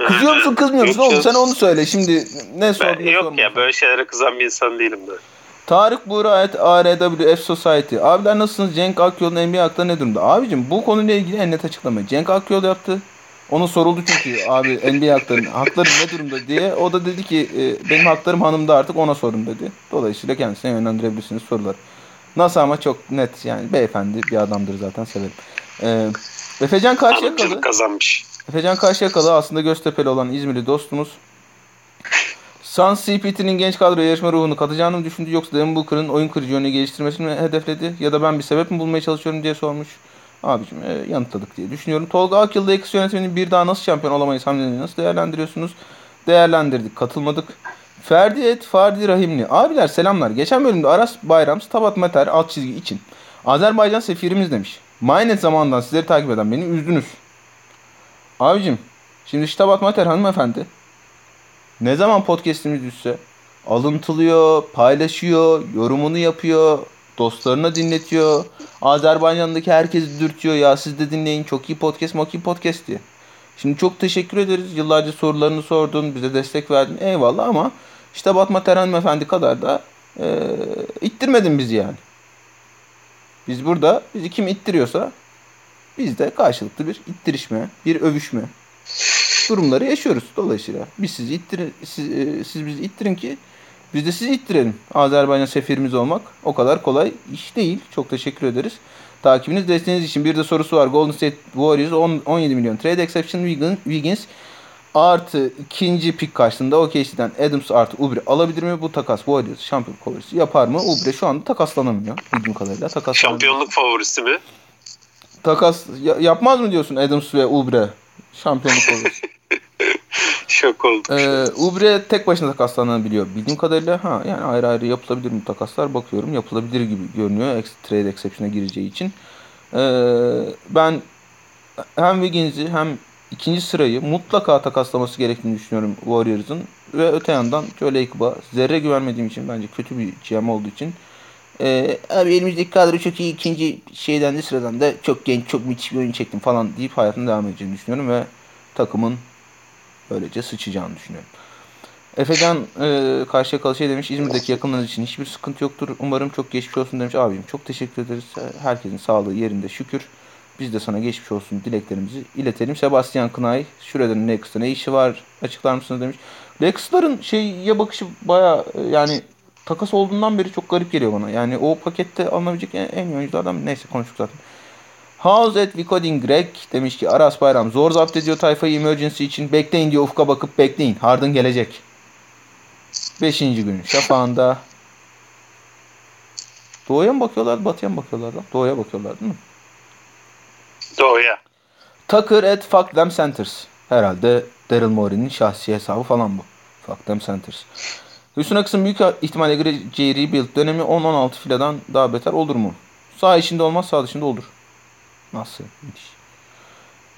Kızıyor musun kızmıyor musun? Oğlum sen onu söyle. Şimdi ne sordun? Yok sormadın? ya böyle şeylere kızan bir insan değilim ben. Tarık Buğra et ARWF Society. Abiler nasılsınız? Cenk Akyol'un NBA hakları ne durumda? Abicim bu konuyla ilgili en net açıklamayı Cenk Akyol yaptı. Ona soruldu çünkü abi NBA hakların, hakları ne durumda diye. O da dedi ki e, benim haklarım hanımda artık ona sorun dedi. Dolayısıyla kendisine yönlendirebilirsiniz sorular. Nasıl ama çok net yani beyefendi bir adamdır zaten severim. Ee, Efecan Karşıyakalı. Kazanmış. Efecan Karşıyakalı aslında Göztepe'li olan İzmirli dostumuz. Suns CPT'nin genç kadroya yarışma ruhunu katacağını mı düşündü yoksa Devin Booker'ın oyun kırıcı yönünü geliştirmesini mi hedefledi ya da ben bir sebep mi bulmaya çalışıyorum diye sormuş. Abicim e, yanıtladık diye düşünüyorum. Tolga Akıl Lakers yönetiminin bir daha nasıl şampiyon olamayız hamlelerini nasıl değerlendiriyorsunuz? Değerlendirdik, katılmadık. Ferdi Et, Fardi Rahimli. Abiler selamlar. Geçen bölümde Aras Bayram, Stabat Mater alt çizgi için. Azerbaycan sefirimiz demiş. Mynet zamanından sizleri takip eden beni üzdünüz. Abicim, şimdi Stabat Mater hanımefendi ne zaman podcast'imiz düşse alıntılıyor, paylaşıyor, yorumunu yapıyor, dostlarına dinletiyor. Azerbaycan'daki herkesi dürtüyor ya siz de dinleyin çok iyi podcast, iyi podcast diye. Şimdi çok teşekkür ederiz. Yıllarca sorularını sordun, bize destek verdin. Eyvallah ama işte Batma Terhan Efendi kadar da e, ittirmedin bizi yani. Biz burada bizi kim ittiriyorsa biz de karşılıklı bir ittirişme, bir övüşme durumları yaşıyoruz. Dolayısıyla biz sizi ittirin, siz, e, siz bizi ittirin ki biz de sizi ittirelim. Azerbaycan sefirimiz olmak o kadar kolay iş değil. Çok teşekkür ederiz. Takibiniz, desteğiniz için bir de sorusu var. Golden State Warriors 10, 17 milyon. Trade exception Wiggins artı ikinci pik karşısında OKC'den Adams artı Ubre alabilir mi? Bu takas Warriors şampiyon favorisi yapar mı? Ubre şu anda takaslanamıyor bildiğim kadarıyla. Takas Şampiyonluk favorisi mi? Takas ya- yapmaz mı diyorsun Adams ve Ubre? Şampiyonluk favorisi. Şok oldum. Ee, Ubre tek başına takaslanabiliyor. Bildiğim kadarıyla ha yani ayrı ayrı yapılabilir mi takaslar bakıyorum. Yapılabilir gibi görünüyor. Trade exception'a gireceği için. Ee, ben hem Wiggins'i hem ikinci sırayı mutlaka takaslaması gerektiğini düşünüyorum Warriors'ın. Ve öte yandan Joe Lacob'a zerre güvenmediğim için bence kötü bir GM olduğu için ee, abi elimizdeki kadro çok iyi ikinci şeyden de sıradan da çok genç çok müthiş bir oyun çektim falan deyip hayatını devam edeceğini düşünüyorum ve takımın böylece sıçacağını düşünüyorum. Efecan e, karşıya kalı şey demiş İzmir'deki yakınlarınız için hiçbir sıkıntı yoktur. Umarım çok geçmiş olsun demiş. Abim çok teşekkür ederiz. Herkesin sağlığı yerinde şükür. Biz de sana geçmiş olsun dileklerimizi iletelim. Sebastian Kınay, Şureden Lakers'ta ne işi var açıklar mısınız demiş. Lakers'ların şeye bakışı baya yani takas olduğundan beri çok garip geliyor bana. Yani o pakette alınabilecek en, en iyi oyunculardan neyse konuştuk zaten. How's at Vicodin Greg demiş ki Aras Bayram zor zapt ediyor tayfayı emergency için. Bekleyin diyor ufka bakıp bekleyin. Harden gelecek. Beşinci gün şafağında. Doğuya mı bakıyorlar batıya mı bakıyorlar lan? Doğuya bakıyorlar değil mi? Doğuya. Tucker at Fuck Them Centers. Herhalde Daryl Morey'nin şahsi hesabı falan bu. Fuck Them Centers. Houston Rockets'ın büyük ihtimalle gireceği rebuild dönemi 10-16 filadan daha beter olur mu? Sağ içinde olmaz sağ dışında olur. Nasıl? Müthiş.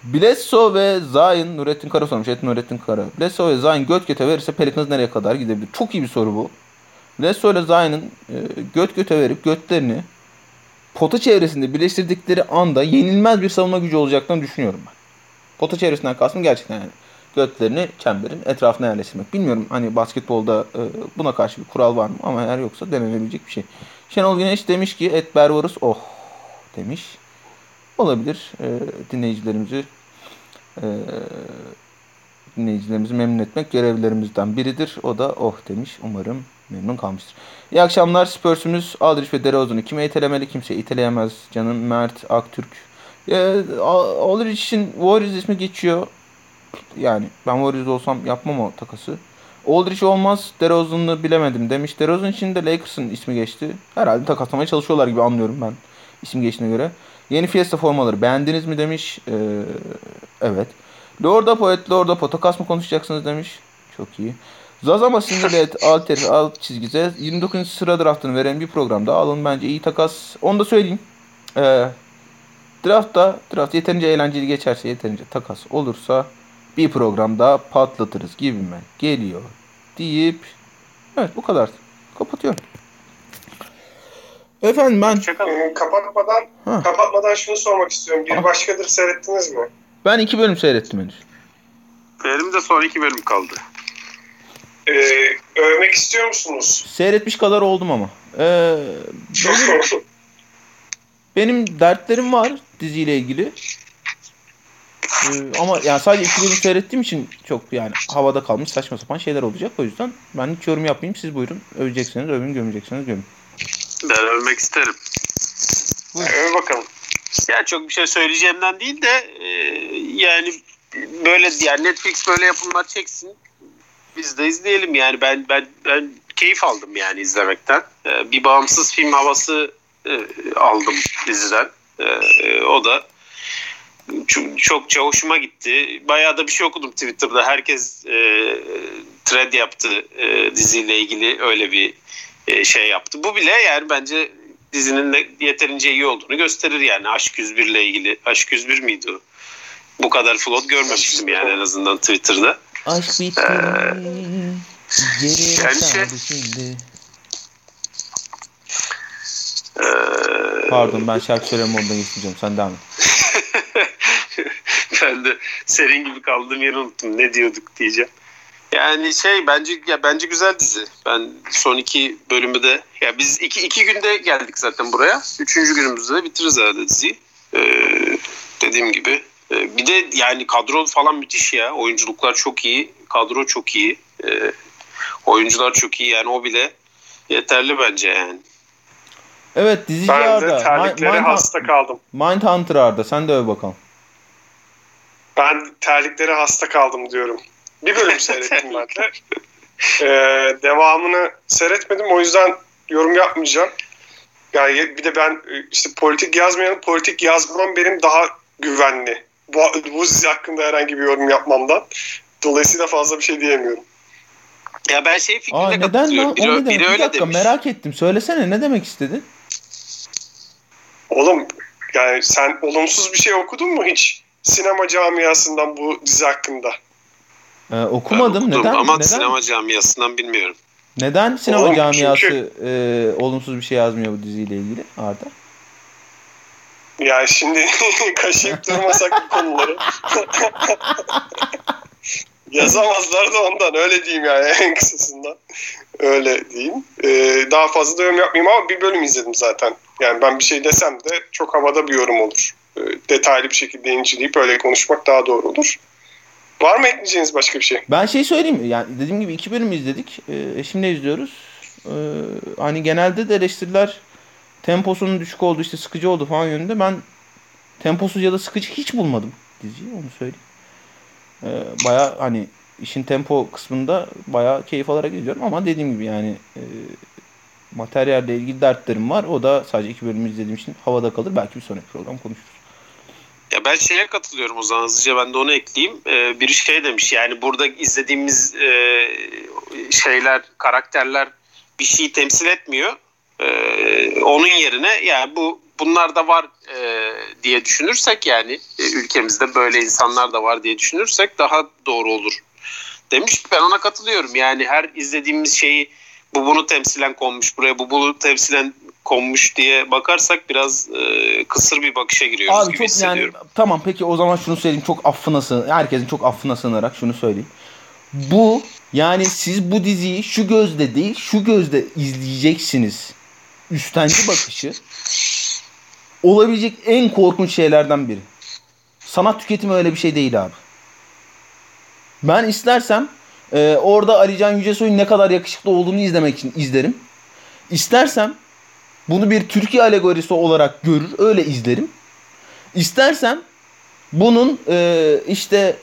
Bledsoe ve Zion, Nurettin Kara sormuş. Et Nurettin Kara. Bledsoe ve Zion göt göte verirse Pelicans nereye kadar gidebilir? Çok iyi bir soru bu. Bledsoe ile Zion'ın e, göt göte verip götlerini pota çevresinde birleştirdikleri anda yenilmez bir savunma gücü olacaklarını düşünüyorum ben. Pota çevresinden kastım gerçekten yani götlerini çemberin etrafına yerleştirmek. Bilmiyorum hani basketbolda e, buna karşı bir kural var mı ama eğer yoksa denenebilecek bir şey. Şenol Güneş demiş ki et Bervarus oh demiş. Olabilir. E, dinleyicilerimizi e, dinleyicilerimizi memnun etmek görevlerimizden biridir. O da oh demiş. Umarım memnun kalmıştır. İyi akşamlar. Spurs'umuz Aldrich ve DeRozan'ı kime itelemeli? Kimse iteleyemez. Canım Mert Aktürk. E, Aldrich'in Warriors ismi geçiyor. Yani ben Warriors olsam yapmam o takası. Aldrich olmaz. DeRozan'ı bilemedim demiş. DeRozan için de Lakers'ın ismi geçti. Herhalde takaslamaya çalışıyorlar gibi anlıyorum ben. isim geçtiğine göre. Yeni Fiesta formaları beğendiniz mi demiş. Ee, evet. Lord Apo et Lord Apo takas mı konuşacaksınız demiş. Çok iyi. Zazama sinirli et alter alt çizgide 29. sıra draftını veren bir programda alın bence iyi takas. Onu da söyleyeyim. Ee, draftta draft yeterince eğlenceli geçerse yeterince takas olursa bir programda patlatırız gibime geliyor deyip evet bu kadar. Kapatıyorum. Efendim ben Ee, kapatmadan Ha. kapatmadan şunu sormak istiyorum. Bir başkadır seyrettiniz mi? ben iki bölüm seyrettim henüz. Benim de son iki bölüm kaldı. Ee, övmek istiyor musunuz? Seyretmiş kadar oldum ama. Ee, benim, benim dertlerim var diziyle ilgili. Ee, ama yani sadece iki bölüm seyrettiğim için çok yani havada kalmış saçma sapan şeyler olacak. O yüzden ben hiç yorum yapmayayım. Siz buyurun. Övecekseniz övün, gömecekseniz gömün. Ben ölmek isterim. Öyle bakalım. Ya çok bir şey söyleyeceğimden değil de e, yani böyle yani Netflix böyle yapımlar çeksin. Biz de izleyelim yani ben ben ben keyif aldım yani izlemekten. E, bir bağımsız film havası e, aldım diziden. E, e, o da çok, çokça hoşuma gitti. Bayağı da bir şey okudum Twitter'da. Herkes e, thread yaptı e, diziyle ilgili öyle bir e, şey yaptı. Bu bile yani bence dizinin de yeterince iyi olduğunu gösterir yani. Aşk 101 ile ilgili. Aşk 101 miydi o? Bu kadar float görmemiştim yani en azından Twitter'da. Aşk bitti. Geriye yani şey- kaldı şimdi. Ee, Pardon ben şarkı söyleme moduna geçmeyeceğim. Sen devam et. ben de serin gibi kaldığım yeri unuttum. Ne diyorduk diyeceğim. Yani şey bence ya bence güzel dizi. Ben son iki bölümü de ya biz iki, iki günde geldik zaten buraya. Üçüncü günümüzde de bitiririz herhalde diziyi. Ee, dediğim gibi. Ee, bir de yani kadro falan müthiş ya. Oyunculuklar çok iyi. Kadro çok iyi. Ee, oyuncular çok iyi. Yani o bile yeterli bence yani. Evet dizici Ben de Arda. terliklere Mind- hasta kaldım. Mindhunter Arda. Sen de öv bakalım. Ben terliklere hasta kaldım diyorum. Bir bölüm seyrettim ben de. Ee, devamını seyretmedim o yüzden yorum yapmayacağım. Yani bir de ben e, işte politik yazmayanı politik yazmam benim daha güvenli. Bu, bu dizi hakkında herhangi bir yorum yapmamdan. Dolayısıyla fazla bir şey diyemiyorum. Ya ben şey fikrine Aa neden lan? Biri, O ne demek? biri Bir öyle dakika demiş. merak ettim. Söylesene ne demek istedin? Oğlum yani sen olumsuz bir şey okudun mu hiç? Sinema camiasından bu dizi hakkında. Ee, okumadım. Ben okudum neden? Ama neden? sinema camiasından bilmiyorum. Neden sinema Oğlum, camiası çünkü- e, olumsuz bir şey yazmıyor bu diziyle ilgili Arda? Yani şimdi kaşıyıp durmasak bu konuları. Yazamazlar da ondan öyle diyeyim yani en kısasından. Öyle diyeyim. Ee, daha fazla da yorum yapmayayım ama bir bölüm izledim zaten. Yani ben bir şey desem de çok havada bir yorum olur. Ee, detaylı bir şekilde inceleyip öyle konuşmak daha doğru olur. Var mı ekleyeceğiniz başka bir şey? Ben şey söyleyeyim? Yani dediğim gibi iki bölüm izledik. Ee, şimdi izliyoruz. Ee, hani genelde de eleştiriler temposunun düşük oldu işte sıkıcı oldu falan yönünde. Ben temposuz ya da sıkıcı hiç bulmadım diziyi onu söyleyeyim. Ee, baya hani işin tempo kısmında baya keyif alarak izliyorum ama dediğim gibi yani e, materyalle ilgili dertlerim var. O da sadece iki bölüm izlediğim için havada kalır. Belki bir sonraki program konuşuruz. Ya ben şeye katılıyorum o zaman hızlıca ben de onu ekleyeyim. Ee, biri şey demiş yani burada izlediğimiz e, şeyler, karakterler bir şeyi temsil etmiyor. Ee, onun yerine yani bu bunlar da var e, diye düşünürsek yani e, ülkemizde böyle insanlar da var diye düşünürsek daha doğru olur demiş. Ben ona katılıyorum. Yani her izlediğimiz şeyi bu bunu temsilen konmuş buraya bu bunu temsilen konmuş diye bakarsak biraz e, kısır bir bakışa giriyoruz Abi gibi çok yani hissediyorum. tamam peki o zaman şunu söyleyeyim çok affına sığın herkesin çok affına sığınarak şunu söyleyeyim. Bu yani siz bu diziyi şu gözle değil şu gözle izleyeceksiniz. Üstenci bakışı olabilecek en korkunç şeylerden biri. Sanat tüketimi öyle bir şey değil abi. Ben istersem e, orada Alican Yücesoy'un ne kadar yakışıklı olduğunu izlemek için izlerim. İstersem bunu bir Türkiye alegorisi olarak görür, öyle izlerim. İstersem bunun e, işte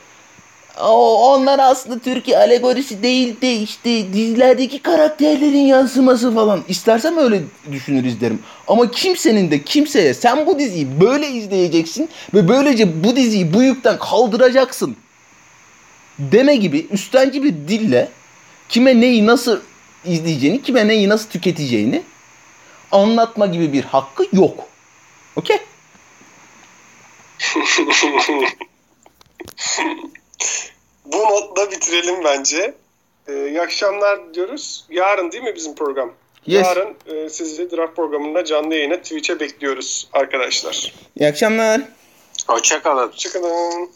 o, onlar aslında Türkiye alegorisi değil de işte dizilerdeki karakterlerin yansıması falan. İstersem öyle düşünür izlerim. Ama kimsenin de kimseye sen bu diziyi böyle izleyeceksin ve böylece bu diziyi bu yükten kaldıracaksın deme gibi üstenci bir dille kime neyi nasıl izleyeceğini, kime neyi nasıl tüketeceğini anlatma gibi bir hakkı yok. Okey? Bu notla bitirelim bence. Ee, iyi akşamlar diyoruz. Yarın değil mi bizim program? Yes. Yarın e, sizi draft programında canlı yayına Twitch'e bekliyoruz arkadaşlar. İyi akşamlar. Hoşçakalın. Hoşçakalın.